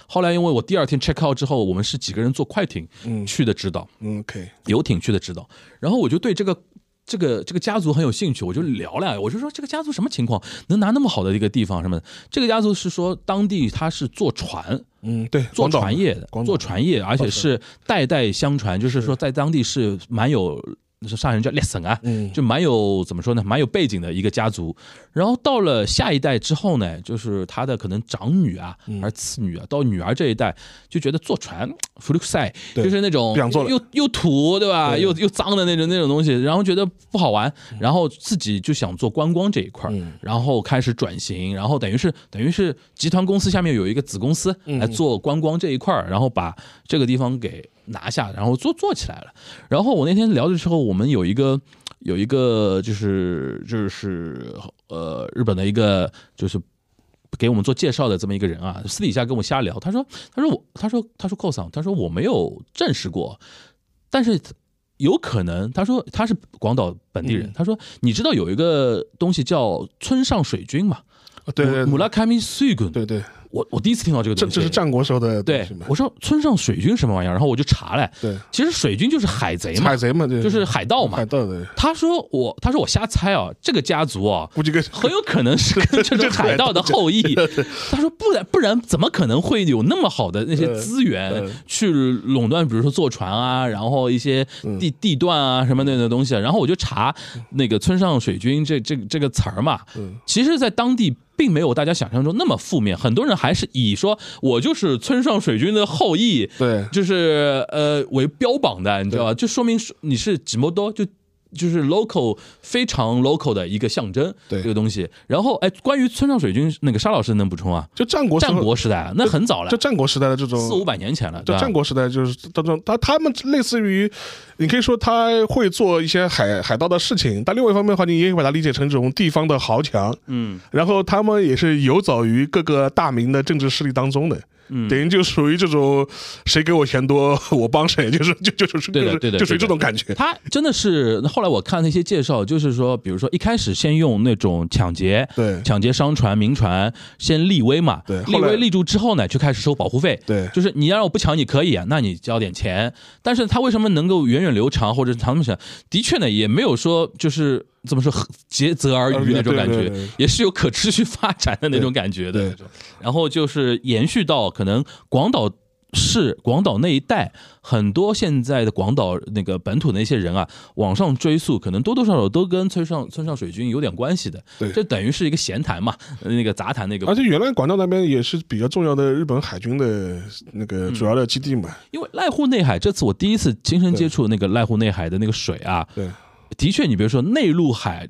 后来因为我第二天 check out 之后，我们是几个人坐快艇嗯去的指导，嗯，OK，游艇去的指导，然后我就对这个。这个这个家族很有兴趣，我就聊了，我就说这个家族什么情况，能拿那么好的一个地方什么的？这个家族是说当地他是做船，嗯，对，做船业的，做船业，而且是代代相传，就是说在当地是蛮有，是上人叫列森啊，嗯。就蛮有怎么说呢，蛮有背景的一个家族。然后到了下一代之后呢，就是他的可能长女啊，嗯。还是次女啊，到女儿这一代就觉得坐船 弗鲁塞对。就是那种又又土对吧，又又脏的那种那种东西，然后觉得不好玩，然后自己就想做观光这一块儿嗯。然后开始转型，然后等于是等于是集团公司下面有一个子公司嗯。来做观光这一块儿，然后把这个地方给拿下，然后做做起来了。然后我那天聊的时候，我们有一个有一个就是就是呃日本的一个就是。给我们做介绍的这么一个人啊，私底下跟我瞎聊，他说，他说我，他说，他说 cos 他说我没有证实过，但是有可能，他说他是广岛本地人，嗯他说你知道有一个东西叫村上水军嘛？对对姆拉卡米水军，对对，我我第一次听到这个东西，这这是战国时候的对，我说村上水军什么玩意儿，然后我就查了，对，其实水军就是海贼嘛海，贼嘛，就是海盗嘛海。盗的，他说我，他说我瞎猜啊，这个家族啊，估计跟很有可能是跟这种海盗的后裔。他说不然不然怎么可能会有那么好的那些资源嗯去垄断，比如说坐船啊，然后一些嗯地地段啊什么那的东西。然后我就查那个村上水军这这这个词儿嘛，嗯其实，在当地。并没有大家想象中那么负面，很多人还是以说我就是村上水军的后裔，对就是呃为标榜的，你知道吧？就说明你是几摩多，就就是 local 非常 local 的一个象征，对这个东西。然后哎，关于村上水军，那个沙老师能补充啊？就战国战国时代啊，那很早了就，战国时代的这种四五百年前了？就战国时代就是当中，他他们类似于，你可以说他会做一些海海盗的事情，但另外一方面的话，你也可以把它理解成这种地方的豪强。嗯，然后他们也是游走于各个大明的政治势力当中的。嗯等于就属于这种谁给我钱多我帮谁，就是就就就是对的对的对就属于这种感觉。他真的是后来我看那些介绍，就是说，比如说一开始先用那种抢劫，对抢劫商船、民船，先立威嘛，对立威立住之后呢，就开始收保护费，对就是你要让我不抢你可以啊，那你交点钱。但是他为什么能够源远流长或者长那么长？的确呢，也没有说就是怎么说竭泽而渔那种感觉也是有可持续发展的那种感觉的。然后就是延续到可能广岛。市广岛那一带很多现在的广岛那个本土的那些人啊，往上追溯，可能多多少少都跟村上村上水军有点关系的。对这等于是一个闲谈嘛，呃那个杂谈那个而且原来广岛那边也是比较重要的日本海军的那个主要的基地嘛。因为濑户内海这次我第一次亲身接触那个濑户内海的那个水啊，对，的确，你比如说内陆海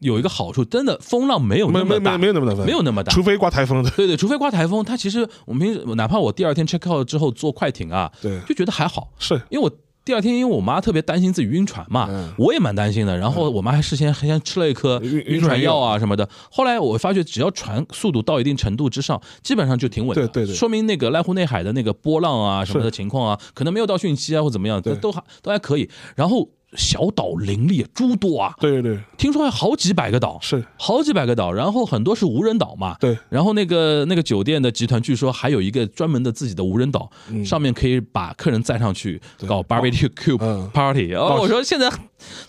有一个好处，真的风浪没有那么大，没没有那么大，没有那么大除。非刮台风的。对对，除非刮台风，它其实我们平时哪怕我第二天 check out 之后坐快艇啊，对，就觉得还好，是因为我第二天因为我妈特别担心自己晕船嘛，嗯我也蛮担心的。然后我妈还事先还先吃了一颗晕晕船药晕船药啊什么的。后来我发觉，只要船速度到一定程度之上，基本上就挺稳的。对对对说明那个濑户内海的那个波浪啊什么的情况啊，可能没有到汛期啊或怎么样，都还都还可以。然后小岛林立，诸多啊，对对。对，听说有好几百个岛，是，好几百个岛，然后很多是无人岛嘛。对，然后那个那个酒店的集团，据说还有一个专门的自己的无人岛，嗯。上面可以把客人载上去搞 barbecue 嗯。party。哦，我说现在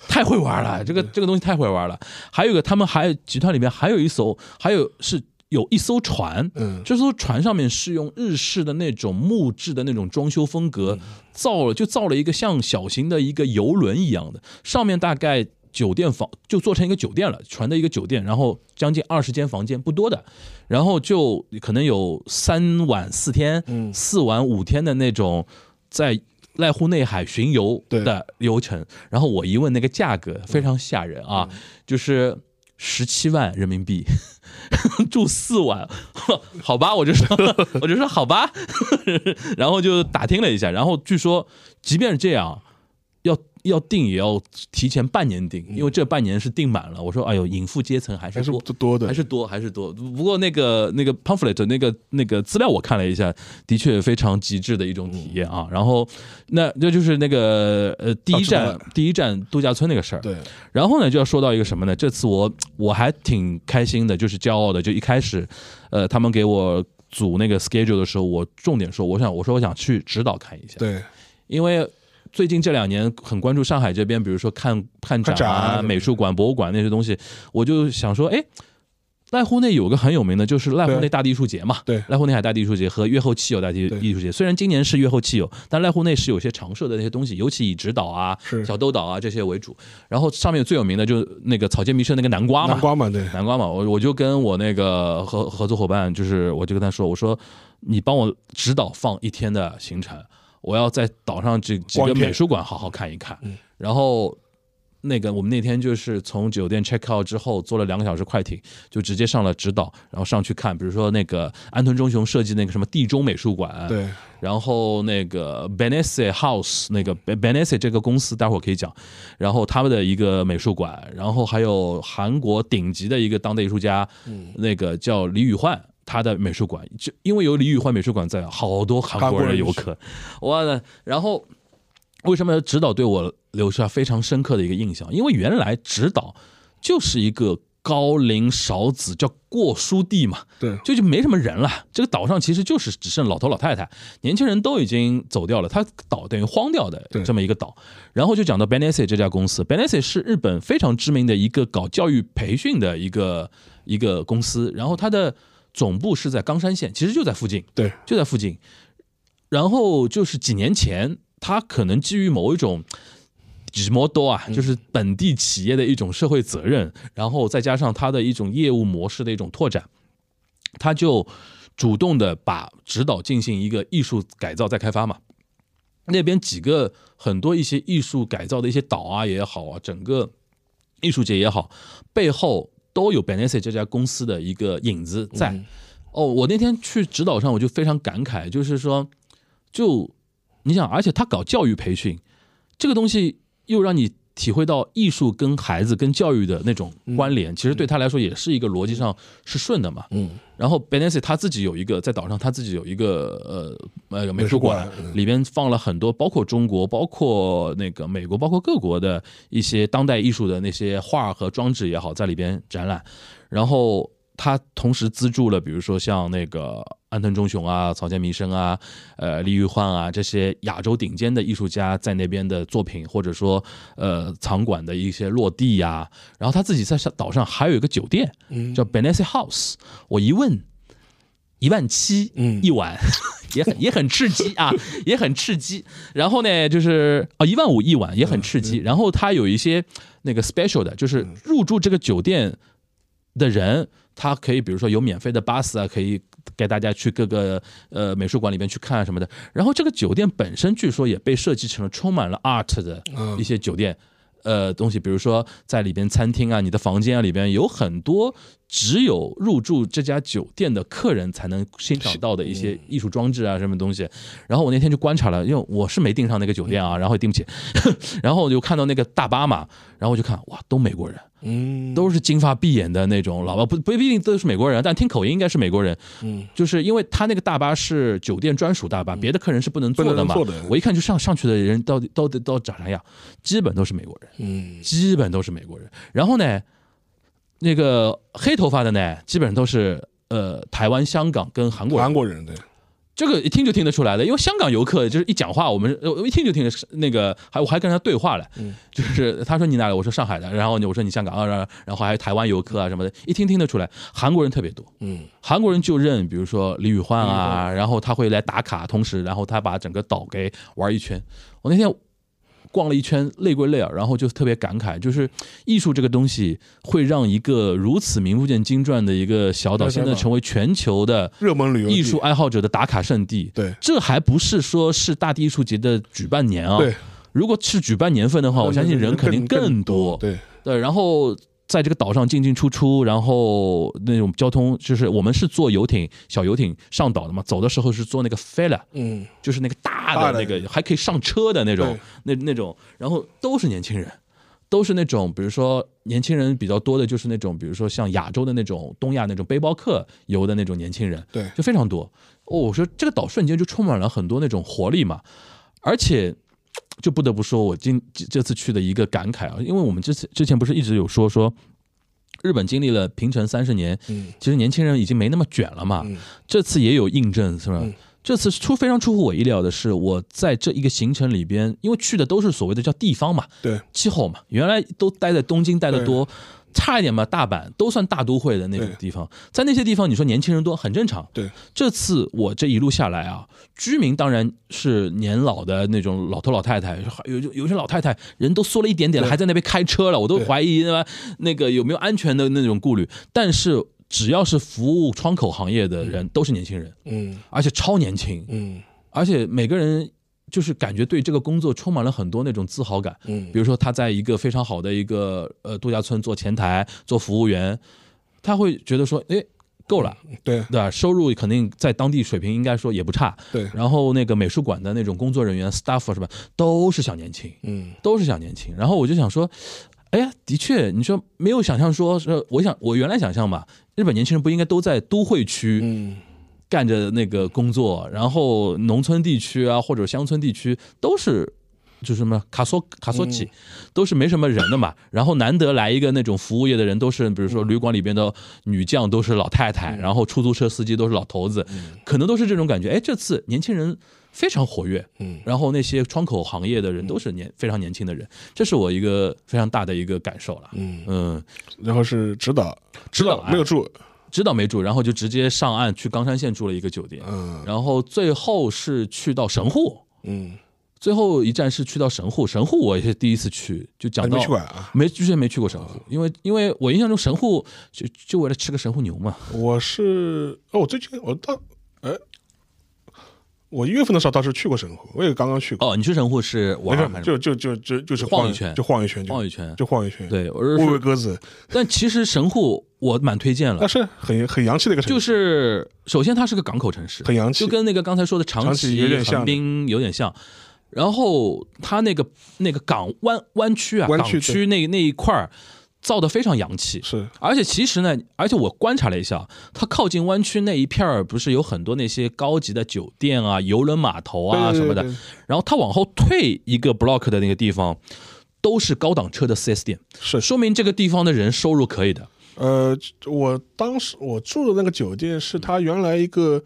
太会玩了，这个这个东西太会玩了。还有一个，他们还集团里面还有一艘，还有是。有一艘船，嗯。这艘船上面是用日式的那种木质的那种装修风格嗯。造了，就造了一个像小型的一个游轮一样的，上面大概酒店房就做成一个酒店了，船的一个酒店，然后将近二十间房间，不多的，然后就可能有三晚四天，嗯。四晚五天的那种在濑户内海巡游对。的流程。然后我一问那个价格，非常吓人啊，就是十七万人民币。住四晚，好吧，我就说，我就说好吧，然后就打听了一下，然后据说，即便是这样，要要订也要提前半年订，因为这半年是订满了。我说，哎呦，隐富阶层还是还是多多的，还是多，还是多。不过那个那个 pamphlet 那个那个资料我看了一下，的确非常极致的一种体验啊。然后那这就是那个呃第一站第一站度假村那个事儿。对，然后呢，就要说到一个什么呢？这次我我还挺开心的，就是骄傲的。就一开始，呃，他们给我组那个 schedule 的时候，我重点说，我想我说我想去指导看一下，对，因为最近这两年很关注上海这边，比如说看看展啊、美术馆、博物馆那些东西，我就想说，哎。濑户内有个很有名的，就是濑户内大地艺术节嘛。对濑户内海大地艺术节和越后汽油大地艺术节，虽然今年是越后汽油，但濑户内是有些常设的那些东西，尤其以指导啊、小豆岛啊这些为主。然后上面最有名的就是那个草间弥生那个南瓜嘛，南瓜嘛，对，南瓜嘛，我我就跟我那个合合作伙伴，就是我就跟他说，我说你帮我指导放一天的行程，我要在岛上这几个美术馆好好看一看。嗯然后那个我们那天就是从酒店 check out 之后，坐了两个小时快艇，就直接上了直岛，然后上去看，比如说那个安藤忠雄设计那个什么地中美术馆，对，然后那个 Benesse House 那个 Benesse 这个公司，待会儿可以讲。然后他们的一个美术馆，然后还有韩国顶级的一个当代艺术家，那个叫李宇焕。他的美术馆，就因为有李宇欢美术馆在，好多韩国人游客，哇的。然后为什么指导对我留下非常深刻的一个印象？因为原来指导就是一个高龄少子，叫过书地嘛，对，就就没什么人了。这个岛上其实就是只剩老头老太太，年轻人都已经走掉了，它岛等于荒掉的这么一个岛。然后就讲到 Benesse 这家公司，Benesse 是日本非常知名的一个搞教育培训的一个一个公司，然后它的总部是在冈山县，其实就在附近，对，就在附近。然后就是几年前，他可能基于某一种。几摩多啊，就是本地企业的一种社会责任，然后再加上它的一种业务模式的一种拓展，他就主动的把指导进行一个艺术改造再开发嘛。那边几个很多一些艺术改造的一些岛啊也好啊，整个艺术节也好，背后都有 Benesse 这家公司的一个影子在。哦，我那天去指导上，我就非常感慨，就是说，就你想，而且他搞教育培训这个东西，又让你体会到艺术跟孩子跟教育的那种关联，其实对他来说也是一个逻辑上是顺的嘛。嗯，然后 Benesse 他自己有一个在岛上，他自己有一个呃呃美术馆里边放了很多，包括中国、包括那个美国、包括各国的一些当代艺术的那些画和装置也好，在里边展览。然后他同时资助了，比如说像那个安藤忠雄啊、草间弥生啊、呃李玉焕啊这些亚洲顶尖的艺术家在那边的作品，或者说呃场馆的一些落地呀、然后他自己在岛上还有一个酒店，叫 Benesse House。我一问，一万七嗯一晚，也很也很刺激啊，也很刺激。然后呢，就是哦一万五一晚也很刺激。然后他有一些那个 special 的，就是入住这个酒店的人，他可以比如说有免费的巴士啊，可以带大家去各个呃美术馆里面去看啊什么的。然后这个酒店本身据说也被设计成了充满了 art 的一些酒店。呃，东西，比如说在里边餐厅啊，你的房间啊里边有很多只有入住这家酒店的客人才能欣赏到的一些艺术装置啊，什么东西。然后我那天就观察了，因为我是没订上那个酒店啊，然后也订不起，然后我就看到那个大巴嘛，然后我就看哇，都美国人，嗯，都是金发碧眼的那种老外，不不一定都是美国人，但听口音应该是美国人。嗯，就是因为他那个大巴是酒店专属大巴，别的客人是不能坐的嘛。不能坐的我一看就上上去的人到底到底到底长啥样，基本都是美国人，嗯，基本都是美国人。然后呢，那个黑头发的呢，基本上都是呃台湾、香港跟韩国人韩。国人对，这个一听就听得出来的，因为香港游客就是一讲话，我们一听就听得那个，还我还跟他对话了，就是他说你哪里，我说上海的，然后呢我说你香港啊，然后然后还有台湾游客啊什么的，一听听得出来，韩国人特别多，嗯，韩国人就认，比如说李宇焕啊，然后他会来打卡，同时然后他把整个岛给玩一圈。我那天逛了一圈，累归累啊，然后就特别感慨，就是艺术这个东西会让一个如此名不见经传的一个小岛，现在成为全球的热门旅游艺术爱好者的打卡圣地。对这还不是说是大地艺术节的举办年啊。对，如果是举办年份的话，我相信人肯定更多。对，对，然后在这个岛上进进出出，然后那种交通，就是我们是坐游艇、小游艇上岛的嘛，走的时候是坐那个 fella，嗯，就是那个大大的的那个还可以上车的那种，那那种，然后都是年轻人。都是那种，比如说年轻人比较多的，就是那种，比如说像亚洲的那种、东亚那种背包客游的那种年轻人，对就非常多。哦，我说这个岛瞬间就充满了很多那种活力嘛，而且就不得不说，我今这这次去的一个感慨啊，因为我们之前之前不是一直有说说。日本经历了平成三十年，嗯其实年轻人已经没那么卷了嘛。嗯这次也有印证，是吧？嗯这次出非常出乎我意料的是，我在这一个行程里边，因为去的都是所谓的叫地方嘛，对，气候嘛，原来都待在东京待得多，差一点吧，大阪都算大都会的那种地方，在那些地方你说年轻人多很正常。对，这次我这一路下来啊，居民当然是年老的那种老头老太太，有有有些老太太人都缩了一点点了，还在那边开车了，我都怀疑对吧？那个有没有安全的那种顾虑？但是只要是服务窗口行业的人，都是年轻人，嗯。而且超年轻，嗯。而且每个人就是感觉对这个工作充满了很多那种自豪感。嗯比如说他在一个非常好的一个呃度假村做前台做服务员，他会觉得说，哎，够了，对对吧？收入肯定在当地水平应该说也不差。对，然后那个美术馆的那种工作人员 staff 什么，都是小年轻，嗯都是小年轻。然后我就想说，哎呀，的确，你说没有想象说，是我想我原来想象吧，日本年轻人不应该都在都会区嗯干着那个工作，然后农村地区啊或者乡村地区都是。就是什么卡索卡索奇，都是没什么人的嘛。然后难得来一个那种服务业的人，都是比如说旅馆里边的女将都是老太太，然后出租车司机都是老头子，可能都是这种感觉。哎，这次年轻人非常活跃，嗯然后那些窗口行业的人都是年非常年轻的人，这是我一个非常大的一个感受了。嗯，嗯，然后是指导，指导没有住，知道没住，然后就直接上岸去冈山县住了一个酒店，嗯。然后最后是去到神户，嗯，最后一站是去到神户，神户我也是第一次去，就讲到哎没去过啊。没之前没去过神户，因为因为我印象中神户就就为了吃个神户牛嘛，我是哦，我最近我到哎，我一月份的时候倒是去过神户，我也刚刚去过。哦，你去神户是玩还，是就就就就就是晃一圈就晃一圈，就晃一圈？就晃一圈。，对，我是喂喂，鸽子，但其实神户我蛮推荐了，那是很很洋气的一个城市，就是首先它是个港口城市，很洋气就跟那个刚才说的长长崎崎、有点像横滨有点像。然后它那个那个港湾湾区啊，湾区港区那那一块儿造的非常洋气，是而且其实呢，而且我观察了一下，它靠近湾区那一片儿，不是有很多那些高级的酒店啊、游轮码头啊什么的对对对对。然后它往后退一个 block 的那个地方，都是高档车的 4S 店，是说明这个地方的人收入可以的。呃，我当时我住的那个酒店是它原来一个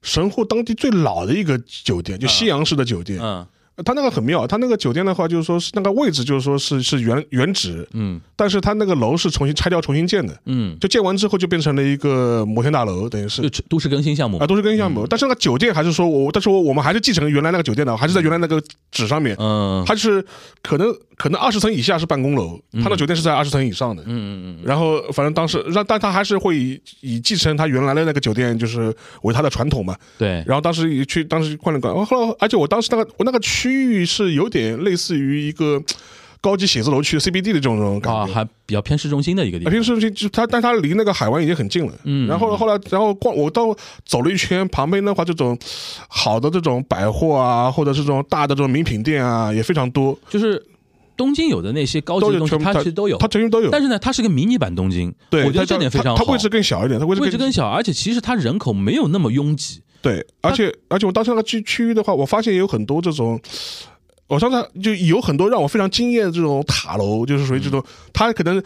神户当地最老的一个酒店，就西洋式的酒店。嗯它那个很妙，他那个酒店的话，就是说是那个位置，就是说是是原原址，嗯但是他那个楼是重新拆掉重新建的，嗯，就建完之后就变成了一个摩天大楼，等于是都市更新项目啊，。都市更新项目。但是那个酒店还是说我，但是我我们还是继承原来那个酒店的，还是在原来那个址上面。嗯它是可能可能二十层以下是办公楼，他的酒店是在二十层以上的。嗯嗯嗯然后反正当时让，但他还是会以以继承他原来的那个酒店，就是为他的传统嘛。对，然后当时也去，当时逛了逛，后来而且我当时那个我那个区域是有点类似于一个高级写字楼区 CBD 的这种这种感觉啊，觉。还比较偏市中心的一个地方。偏市中心就它，但它离那个海湾已经很近了。嗯然后后来，然后逛，我到走了一圈，旁边的话，这种好的这种百货啊，或者是这种大的这种名品店啊，也非常多，就是东京有的那些高级的东西，它它其实都有它。全部都有。但是呢，它是个迷你版东京，对，我觉得它这点非常好。它它位置更小一点，它位置位置更小，而且其实它人口没有那么拥挤。对，而且而且我当时那个区区域的话，我发现也有很多这种，我上次就有很多让我非常惊艳的这种塔楼，就是属于这种，它可能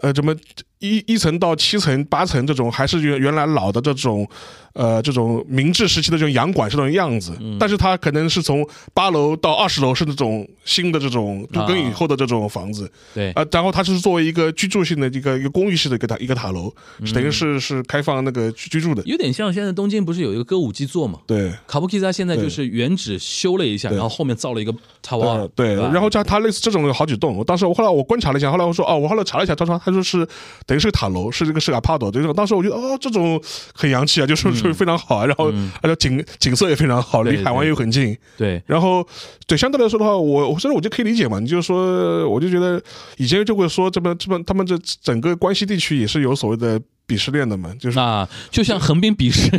呃怎么一一层到七层、八层这种，还是原原来老的这种，呃，这种明治时期的这种洋馆是那种样子，嗯但是它可能是从八楼到二十楼是那种新的这种都更以后的这种房子，对，啊，然后它是作为一个居住性的一个一个公寓式的一个塔一个塔楼，是等于是是开放那个居居住的，有点像现在东京不是有一个歌舞伎座嘛？对。卡布奇扎现在就是原址修了一下，然后后面造了一个塔瓦呃，，对，吧然后它它类似这种有好几栋。我当时我后来我观察了一下，后来我说哦，我后来查了一下，他说他说是等于是个塔楼，是这个是个 apart，这种当时我觉得哦，这种很洋气啊，就是说非常好啊，然后而且景景色也非常好，离海湾又很近。对，然后对相对来说的话，我我所以我就可以理解嘛，你就是说，我就觉得以前就会说这边这边他们这整个关西地区也是有所谓的鄙视链的嘛，就是啊就像横滨鄙视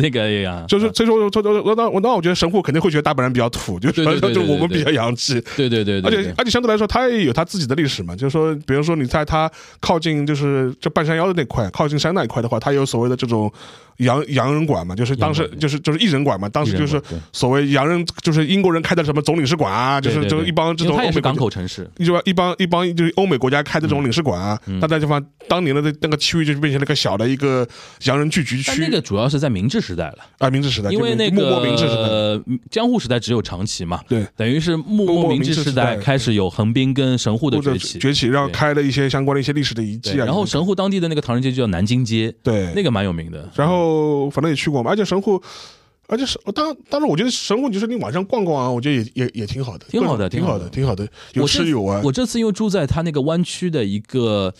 那个一样，就是所以说，我我我那我那我觉得神户肯定会觉得大阪人比较土，就是就对对我们比较洋气，对对对对，而且而且相对来说，它也有它自己的历史嘛。就是说，比如说你在它靠近就是这半山腰的那块，靠近山那一块的话，它有所谓的这种洋洋人馆嘛，就是当时就是就是艺人馆嘛，当时就是所谓洋人，就是英国人开的什么总领事馆啊，就是就是一帮这种欧美港口城市，一帮一帮一帮就是欧美国家开的这种领事馆啊，嗯。那在地方当年的那那个区域就变成了一个小的一个洋人聚居区。那个主要是在明治时代了，啊，明治时代，因为那就幕末明治时代，个江户时代只有长崎嘛，对。等于是幕幕末明治时代代开始有横滨跟神户的崛起，崛起，然后开了一些相关的一些历史的遗迹，啊。然后神户当地的那个唐人街就叫南京街，对。那个蛮有名的，然后反正也去过嘛，而且神户，而且是当当时我觉得神户就是你晚上逛逛啊，我觉得也也也挺好的，挺好的挺好的，挺好的有吃有玩。我这次因为住在他那个湾区的一个。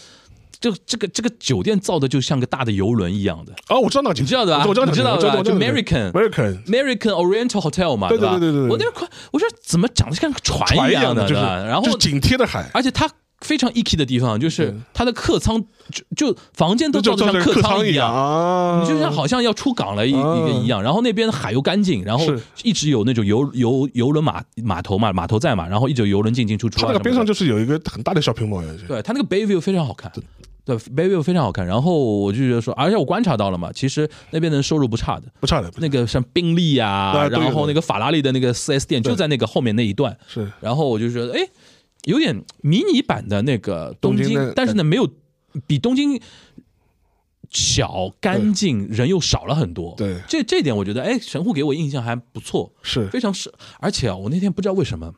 这这个这个酒店造的就像个大的游轮一样的，啊，我知道那个景，你知道的吧？我知道，你知道我知道，的吧？就 American American American Oriental Hotel 嘛，对对吧？对对对对我那边快，我说怎么长得像个船船一样的，就是吧然后紧贴的海，而且它非常 icky 的地方就是它的客舱就就房间都造的像客舱一样。啊，你就像好像要出港了一一啊个一样，然后那边海又干净，然后一直有那种游游游轮码码头嘛，码头在嘛，然后一直有游轮进进出出。它那个边上就是有一个很大的 shopping mall，对它那个 Bay View 非常好看，对 View 非常好看。然后我就觉得说，而且我观察到了嘛，其实那边的人收入不差的，不差的，那个像宾利啊，啊对对然后那个法拉利的那个 4S 店就在那个后面那一段，是。然后我就觉得，哎，有点迷你版的那个东京，东京但是呢，没有比东京小、干净，人又少了很多。对。这这点我觉得，哎，神户给我印象还不错，是。非常是，而且啊，我那天不知道为什么，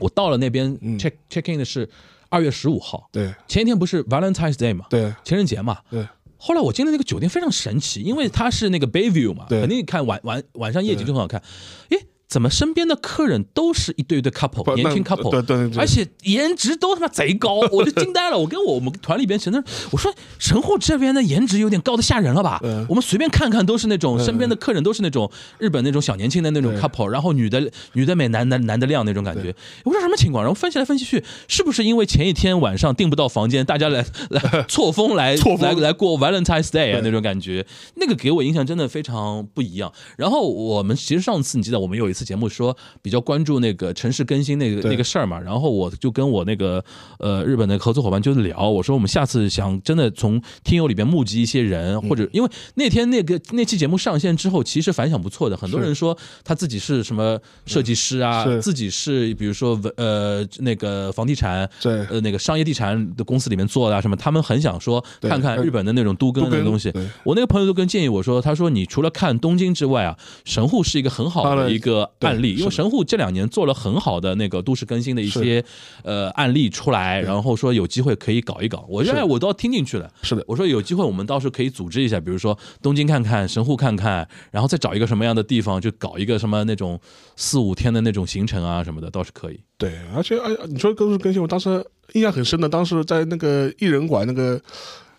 我到了那边嗯。check check in 的是二月十五号，对。前一天不是 Valentine's Day 嘛，对。情人节嘛，对。后来我进的那个酒店非常神奇，因为它是那个 Bayview 嘛，对。肯定看晚晚晚上夜景就很好看。诶，怎么身边的客人都是一对一对 couple，年轻 couple，对对对而且颜值都他妈贼高，我就惊呆了。我跟我们团里边神的，我说神户这边的颜值有点高的吓人了吧？嗯我们随便看看都是那种身边的客人都是那种日本那种小年轻的那种 couple，然后女的女的美，男男男的亮那种感觉。我说什么情况？然后分析来分析去，是不是因为前一天晚上订不到房间，大家来来错峰来 错来来过 Valentine's Day 啊那种感觉，那个给我印象真的非常不一样。然后我们其实上次你记得我们有一次节目说比较关注那个城市更新那个那个事儿嘛，然后我就跟我那个呃日本的合作伙伴就聊，我说我们下次想真的从听友里边募集一些人，或者因为那天那个那期节目上线之后，其实反响不错的，很多人说他自己是什么设计师啊，自己是比如说文呃那个房地产对。呃那个商业地产的公司里面做的啊什么，他们很想说看看日本的那种都更的那个东西。我那个朋友都跟建议我说，他说你除了看东京之外啊，神户是一个很好的一个案例，因为神户这两年做了很好的那个都市更新的一些呃案例出来，然后说有机会可以搞一搞。我觉得是我都要听进去了。是的，我说有机会我们倒是可以组织一下，比如说东京看看，神户看看，然后再找一个什么样的地方，就搞一个什么那种四五天的那种行程啊什么的，倒是可以。对，而且哎，你说都市更新，我当时印象很深的，当时在那个艺人馆那个。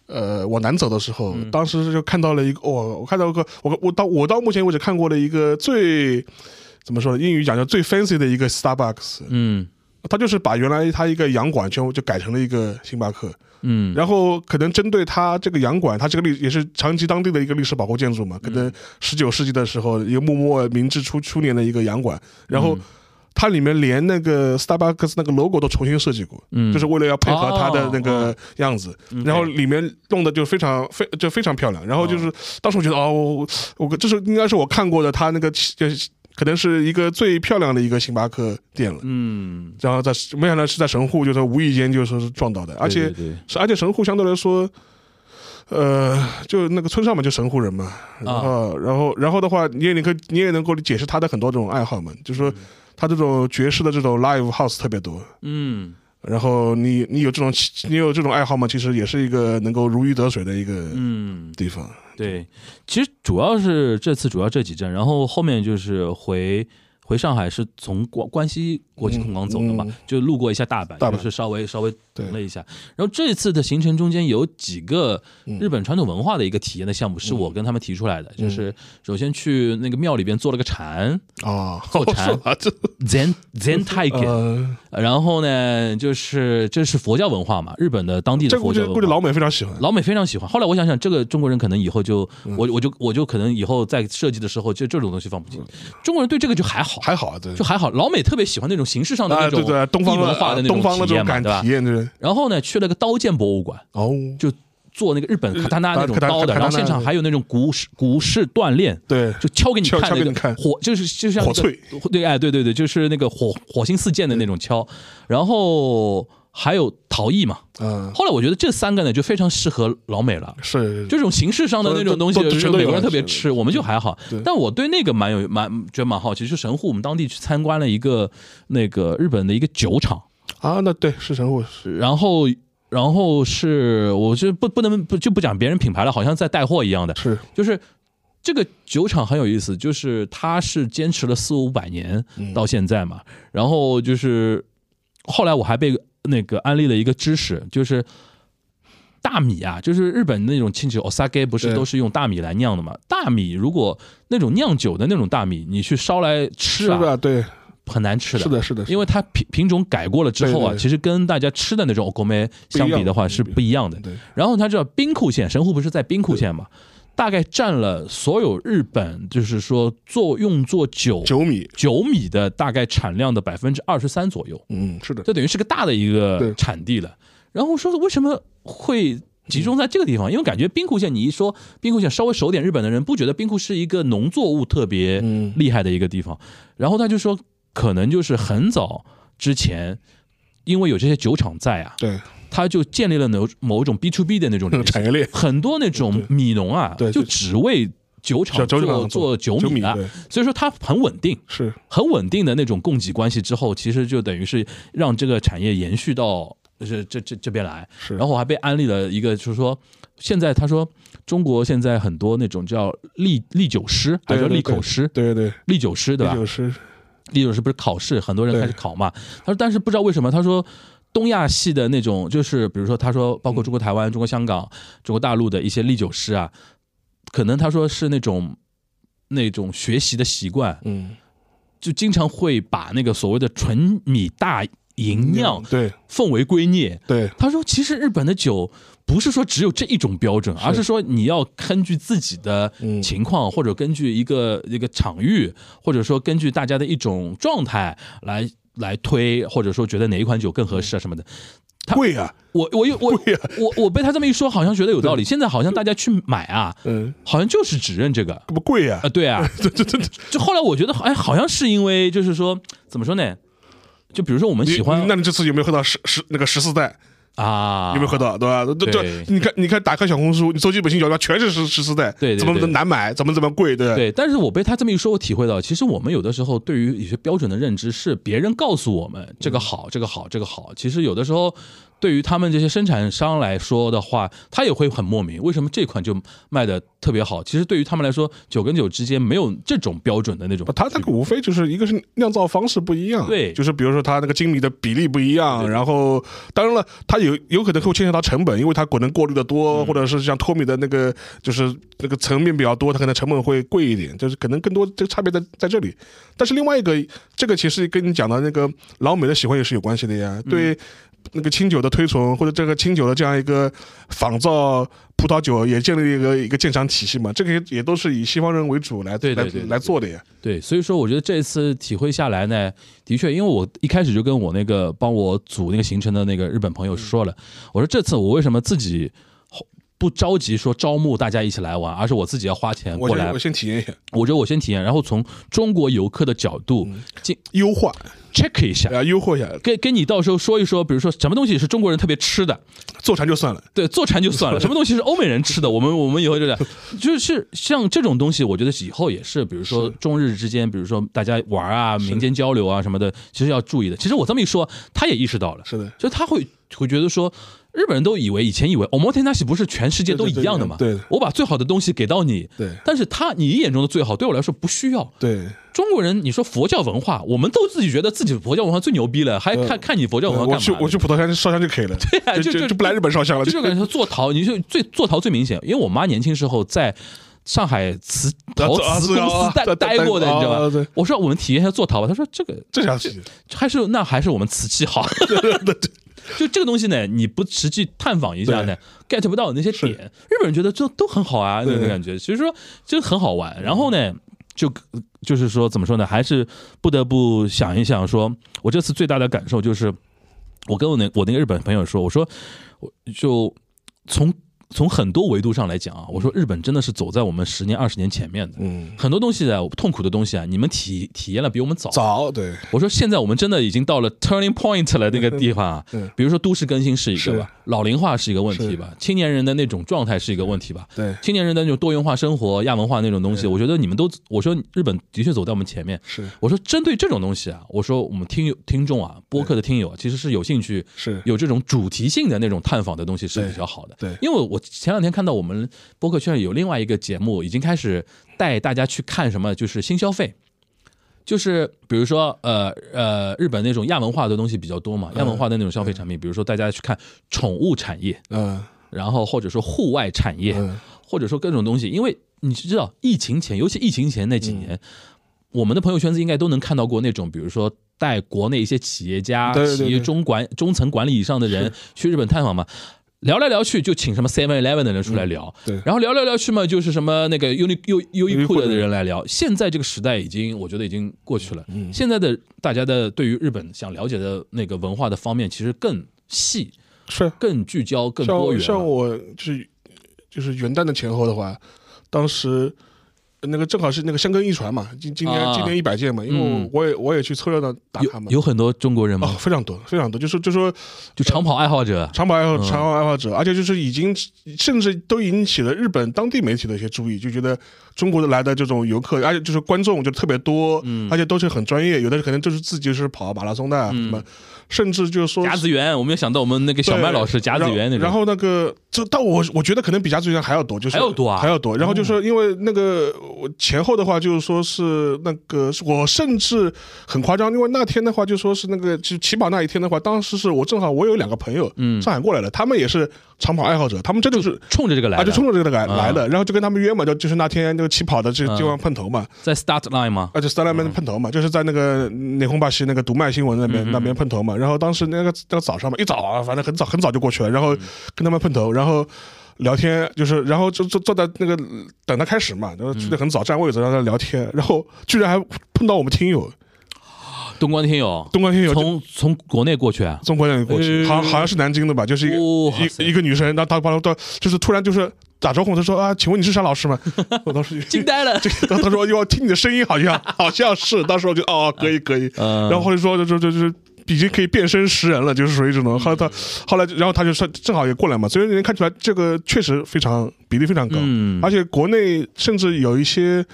呃，往南走的时候，嗯当时就看到了一个，哦，我看到一个，我我到我到目前为止看过的一个最怎么说呢？英语讲叫最 fancy 的一个 Starbucks，嗯。它就是把原来它一个洋馆全部就改成了一个星巴克，嗯，然后可能针对它这个洋馆，它这个历也是长期当地的一个历史保护建筑嘛，可嗯能十九世纪的时候一个幕末明治初初年的一个洋馆，然后。它里面连那个 Starbucks 那个 logo 都重新设计过，嗯。就是为了要配合它的那哦。个样子，然后里面弄的就非常非就非常漂亮。然后就是、当时我觉得哦，我我这是应该是我看过的它那个就是可能是一个最漂亮的一个星巴克店了。嗯，然后在没想到是在神户，就是无意间就说是撞到的，而且是而且神户相对来说，呃，就那个村上嘛，就神户人嘛，然后，然后，然后的话，你也能够，你也能够解释他的很多这种爱好嘛，就是说他这种爵士的这种 live house 特别多，嗯然后你你有这种你有这种爱好吗，其实也是一个能够如鱼得水的一个嗯，地方。对，其实主要是这次主要这几站，然后后面就是回回上海是从关关西国际空港走的嘛，嗯。就路过一下大阪，大阪。就是稍微稍微对停了一下。然后这次的行程中间有几个嗯日本传统文化的一个体验的项目，是我跟他们提出来的，嗯就是首先去那个庙里边做了个禅啊，做禅 Zen Zen Taike，、呃，然后呢，就是这是佛教文化嘛，日本的当地的佛教文化。估计老美非常喜欢。老美非常喜欢。后来我想想，这个中国人可能以后就嗯我我就我就可能以后在设计的时候，就这种东西放不进。中国人对这个就还好，还好就还好。老美特别喜欢那种形式上的啊，那种对对，东方文化的那东方的体验嘛，这种感对吧体？验，对，然后呢，去了个刀剑博物馆，哦，就做那个日本卡塔纳那种刀的，然后现场还有那种古式古式锻炼。对，就敲给你看那个火，就是就像火淬，对，哎，对对对，就是那个火火星四溅的那种敲，然后还有陶艺嘛。嗯，后来我觉得这三个呢，就非常适合老美了。是就这种形式上的那种东西，美国人特别吃，我们就还好。对。但我对那个蛮有蛮觉得蛮好奇，就神户我们当地去参观了一个那个日本的一个酒厂，啊，那对是神户，然后然后是我就不不能不就不讲别人品牌了，好像在带货一样的，是。就是。这个酒厂很有意思，就是它是坚持了四五百年嗯。到现在嘛，然后就是后来我还被那个安利了一个知识，就是大米啊，就是日本那种清酒 osake 不是都是用大米来酿的嘛？大米如果那种酿酒的那种大米，你去烧来吃啊，是，对，很难吃的。是的，是的，因为它品品种改过了之后啊，其实跟大家吃的那种 okome 相比的话是不一样的。对，然后他知道兵库县，神户不是在兵库县嘛，大概占了所有日本就是说做用作酒九米，酒米的大概产量的百分之二十三左右，嗯，是的，这等于是个大的一个产地了。然后我说为什么会集中在这个地方？因为感觉兵库县，你一说兵库县，稍微熟点日本的人不觉得兵库是一个农作物特别嗯厉害的一个地方。然后他就说，可能就是很早之前，因为有这些酒厂在啊，对，他就建立了某某种 B to B 的那种 产业链。很多那种米农啊，对。就只为酒厂做做酒酒米的。对，所以说它很稳定。是。很稳定的那种供给关系之后，其实就等于是让这个产业延续到这这这这边来。是，然后我还被安利了一个，就是说现在他说中国现在很多那种叫利利酒师，还叫对对。历口师，对对利酒师对吧？就是历酒师不是考试，很多人开始考嘛。他说，但是不知道为什么，他说。东亚系的那种，就是比如说，他说，包括中国台湾、中国香港、中国大陆的一些历酒师啊，可能他说是那种那种学习的习惯，嗯，就经常会把那个所谓的纯米大吟酿对奉为圭臬。对他说，其实日本的酒不是说只有这一种标准，而是说你要根据自己的嗯情况，或者根据一个一个场域，或者说根据大家的一种状态来来推，或者说觉得哪一款酒更合适啊什么的。他贵啊，我我又我啊我我被他这么一说，好像觉得有道理。现在好像大家去买啊，嗯，好像就是只认这个。这不贵啊啊，，对啊，这这这就后来我觉得，哎，好像是因为就是说，怎么说呢？就比如说我们喜欢那你这次有没有喝到十十那个十四代？啊，有没有喝到？对吧？对对对，你看，你看，打开小红书，你搜基本星酒吧全是十十四代，对对怎么难买，怎么怎么贵，对吧？对，但是我被他这么一说，我体会到，其实我们有的时候对于一些标准的认知是别人告诉我们这个好，这个好，这个好。其实有的时候，对于他们这些生产商来说的话，他也会很莫名，为什么这款就卖的特别好？其实对于他们来说，酒跟酒之间没有这种标准的那种不，。它那个无非就是一个是酿造方式不一样，对就是比如说它那个精米的比例不一样，然后当然了，它有有可能会牵扯到成本，因为它可能过滤的嗯多，或者是像脱米的那个就是那个层面比较多，它可能成本会贵一点，就是可能更多这个差别在在这里。但是另外一个，这个其实跟你讲的那个老美的喜欢也是有关系的呀，嗯对。那个清酒的推崇，或者这个清酒的这样一个仿造葡萄酒，也建立一个一个鉴赏体系嘛。这个也也都是以西方人为主来来对对对对来做的呀。对，所以说我觉得这次体会下来呢，的确，因为我一开始就跟我那个帮我组那个行程的那个日本朋友说了，我说这次我为什么自己不着急说招募大家一起来玩，而是我自己要花钱过来我先我。先体验一下。我觉得我先体验，然后从中国游客的角度嗯。进优化，check 一下，啊，优化一下，跟跟你到时候说一说，比如说什么东西是中国人特别吃的，坐船就算了。对，坐船就算了，什么东西是欧美人吃的，我们我们以后就这样，就是像这种东西，我觉得以后也是，比如说中日之间，比如说大家玩啊、民间交流啊什么的，其实要注意的。其实我这么一说，他也意识到了，是的。就他会会觉得说。日本人都以为以前以为 e n a s h i 不是全世界都一样的嘛？对我把最好的东西给到你，对但是他你眼中的最好，对我来说不需要。对，中国人，你说佛教文化，我们都自己觉得自己佛教文化最牛逼了，还看看你佛教文化干嘛？我去我去葡萄山烧香就可以了，对啊就就就就不来日本烧香了，就感觉做陶，你就最做陶最明显，因为我妈年轻时候在上海瓷陶瓷公司待待过的，你知道吧？我说我们体验一下做陶吧，他说这个这下去，还是那还是我们瓷器好。就这个东西呢，你不实际探访一下呢，get 不到那些点。日本人觉得这都很好啊，那种感觉，所以说就很好玩。然后呢，就就是说怎么说呢，还是不得不想一想说，我这次最大的感受就是，我跟我那我那个日本朋友说，我说我就从从很多维度上来讲啊，我说日本真的是走在我们十年二十年前面的。嗯，很多东西啊，痛苦的东西啊，你们体体验了比我们早。早对，我说现在我们真的已经到了 turning point 了那个地方啊。嗯，比如说都市更新是一个吧，老龄化是一个问题吧，青年人的那种状态是一个问题吧，对。青年人的那种多元化生活、亚文化那种东西，我觉得你们都，我说日本的确走在我们前面。是。我说针对这种东西啊，我说我们听友听众啊，播客的听友啊，其实是有兴趣是。有这种主题性的那种探访的东西是比较好的。对对。因为我前两天看到我们播客圈有另外一个节目，已经开始带大家去看什么，就是新消费。就是比如说，呃呃，日本那种亚文化的东西比较多嘛，亚文化的那种消费产品，比如说大家去看宠物产业，嗯。然后或者说户外产业，嗯。或者说各种东西，因为你知道疫情前，尤其疫情前那几嗯。年，我们的朋友圈子应该都能看到过那种，比如说带国内一些企业家、企业中管中层管理以上的人去日本探访嘛。聊来聊去就请什么 Seven Eleven 的人出来聊，对然后聊来聊去嘛，就是什么那个优衣优优衣库的人来聊。现在这个时代已经，我觉得已经过去了。嗯现在的大家的对于日本想了解的那个文化的方面，其实更细、是更聚焦、更多元了。像我就是就是元旦的前后的话，当时那个正好是那个香根一传嘛，今今年、啊今年一百届嘛，因为我、嗯我也我也去凑热闹打卡嘛，有有很多中国人哦吗？非常多非常多，就是就说就长跑爱好者。长跑爱好嗯长跑爱好者，而且就是已经甚至都引起了日本当地媒体的一些注意，就觉得中国的来的这种游客，而且就是观众就特别多，嗯而且都是很专业，有的可能就是自己是跑马拉松的啊，什么，甚至就是说甲子园，我没有想到我们那个小麦老师甲子园那种。然后那个，就但我我觉得可能比甲子园还要多，就是还要多啊还要多。然后就说，因为那个我前后的话，就是说是那个，我甚至很夸张，因为那天的话，就说是那个就起跑那一天的话，当时是我正好我有两个朋友，嗯。上海过来的，他们也是长跑爱好者，他们真的是。冲着这个来就冲着这个来啊。来的，然后就跟他们约嘛，就就是那天那个起跑的这个地方碰头嘛，在 start line 吗？而且斯拉门碰头嘛，就是在那个内红巴西那个读卖新闻那边、那边碰头嘛。然后当时那个那个早上嘛，一早啊，反正很早很早就过去了，然后跟他们碰头，然后聊天，就是然后就坐坐在那个等他开始嘛，然后去的很早，占位置让他聊天，然后居然还碰到我们听友东关听友，东关听友。从从国内过去啊，从国内过去，呃好好像是南京的吧，就是一个、哦一一个女生，然后她帮她就是突然就是打招呼，她说啊，请问你是沙老师吗？我当时就 惊呆了。这个，他说哟，听你的声音好像好像是，当时我就哦，可以可以，嗯然后后来说就就就就是已经可以变身食人了，就是属于这种。后来他后来，然后他就说正好也过来嘛，所以能看出来这个确实非常比例非常高，嗯而且国内甚至有一些。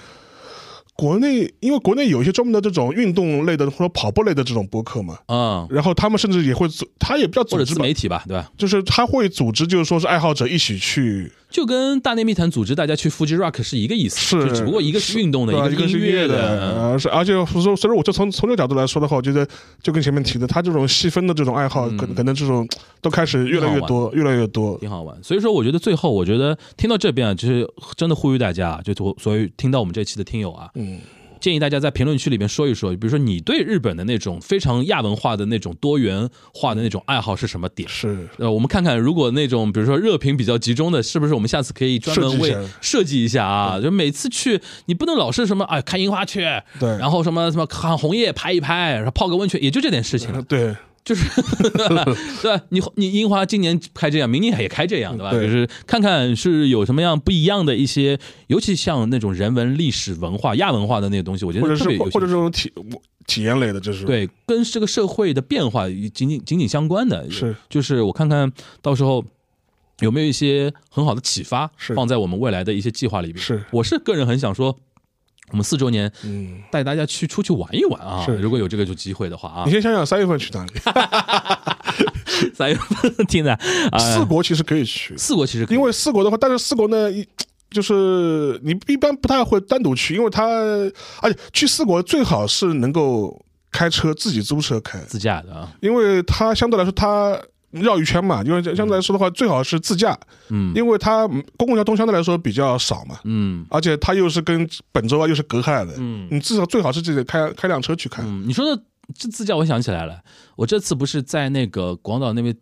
国内，因为国内有一些专门的这种运动类的或者跑步类的这种播客嘛，嗯，然后他们甚至也会组，他也不叫组织媒体吧，对吧？就是他会组织，就是说是爱好者一起去就跟大内密谈组织大家去 Fuji Rock 是一个意思，是就只不过一个是运动的，一个是音乐的。是，而且所以说，所以说我就从从这个角度来说的话，我觉得就跟前面提的，他这种细分的这种爱好，可能可能这种都开始越来越多，越来越多。挺好玩，所以说我觉得最后，我觉得听到这边啊，就是真的呼吁大家啊，就所所以听到我们这期的听友啊，嗯，建议大家在评论区里面说一说，比如说你对日本的那种非常亚文化的那种多元化的那种爱好是什么点？是呃，我们看看，如果那种比如说热评比较集中的，是不是我们下次可以专门为设计一下啊？就每次去，你不能老是什么哎看樱花去，对然后什么什么看红叶拍一拍，然后泡个温泉，也就这点事情了。对，就是 对吧？你你樱花今年开这样，明年也开这样，对吧？对就是看看是有什么样不一样的一些，尤其像那种人文、历史文化、亚文化的那些东西，我觉或者是得特别有或者兴趣这种体体验类的，就是对，跟这个社会的变化紧紧紧紧相关的，是就是我看看到时候有没有一些很好的启发，是放在我们未来的一些计划里边。是我是个人很想说，我们四周年嗯。带大家去出去玩一玩啊！是如果有这个就机会的话啊你，先想想三月份去哪里？三月份听的啊，四国其实可以去，四国其实可以因为四国的话，但是四国呢，一就是你一般不太会单独去，因为它而且去四国最好是能够开车自己租车开，自驾的啊，因为它相对来说它绕一圈嘛，因为相对来说的话，最好是自驾，嗯。因为它公共交通相对来说比较少嘛，嗯。而且它又是跟本州啊又是隔开来的，嗯。你至少最好是自己开开辆车去看，嗯，你说的这自驾，我想起来了，我这次不是在那个广岛那边。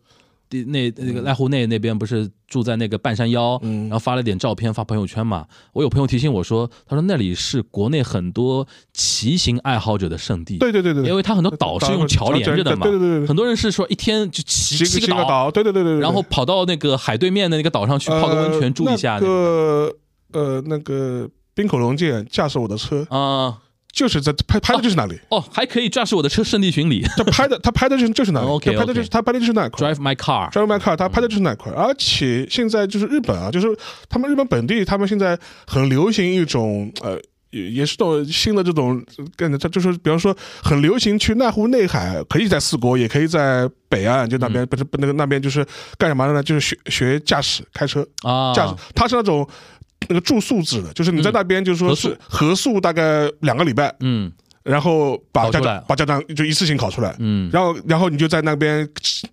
地那那个濑户内那边不是住在那个半山腰，嗯。然后发了点照片发朋友圈嘛。我有朋友提醒我说，他说那里是国内很多骑行爱好者的圣地，对对对对，因为他很多岛是用桥连着的嘛，对对对对。很多人是说一天就骑骑骑个岛，对对对对对，然后跑到那个海对面的那个岛上去泡个温泉住一下呃、那个呃，那个滨口龙介驾驶我的车，啊、就是在拍拍的就是那里，哦，还可以驾驶我的车圣地巡礼。他拍的他拍的就是就是那里，OK，他拍的就是他拍的就是那块。，Drive my car，Drive My Car，他拍的就是那块，而且现在就是日本啊，就是他们日本本地，他们现在很流行一种呃，也也是种新的这种，跟他就是比方说很流行去濑户内海，可以在四国，也可以在北岸，就那嗯。边、不是不那个那边就是干什么的呢？就是学学驾驶开车，啊，驾驶，他是那种那个住宿制的，就是你在那边就是说是合宿大概两个礼拜，嗯。然后把驾照把驾照就一次性考出来，嗯，然后然后你就在那边，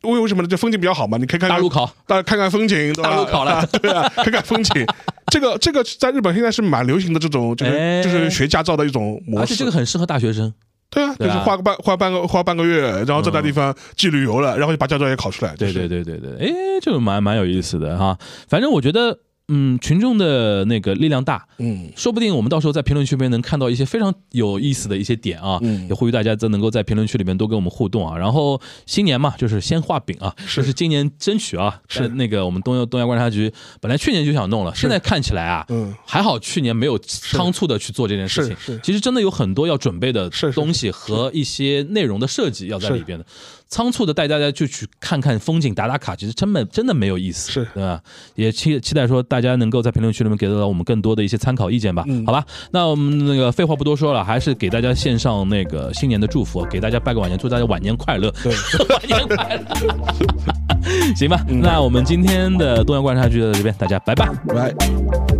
为为什么呢？就风景比较好嘛，你可以看看大陆考，大家看看风景，对吧？大陆考了。对啊，看看风景。这个这个在日本现在是蛮流行的这种，就是、哎。就是学驾照的一种模式。而且这个很适合大学生，对啊，就是花个半花半个花半个月，然后在那地方既旅游了，然后就把驾照也考出来。对就是。对对对对，哎，这个蛮蛮有意思的哈。反正我觉得，嗯，群众的那个力量大，嗯，说不定我们到时候在评论区里面能看到一些非常有意思的一些点啊，嗯。也呼吁大家都能够在评论区里面多跟我们互动啊。然后新年嘛，就是先画饼啊，是。就是今年争取啊，是。那个我们东亚东亚观察局本来去年就想弄了，现在看起来啊，嗯。还好去年没有仓促的去做这件事情。是是，其实真的有很多要准备的东西和一些内容的设计要在里边的。仓促的带大家就去看看风景、打打卡，其实真的真的没有意思，是对吧？也期期待说大家能够在评论区里面给到我们更多的一些参考意见吧，嗯好吧？那我们那个废话不多说了，还是给大家献上那个新年的祝福，给大家拜个晚年，祝大家晚年快乐，对，晚年快乐，行吧？那我们今天的东阳观察局就到这边，大家拜拜。来。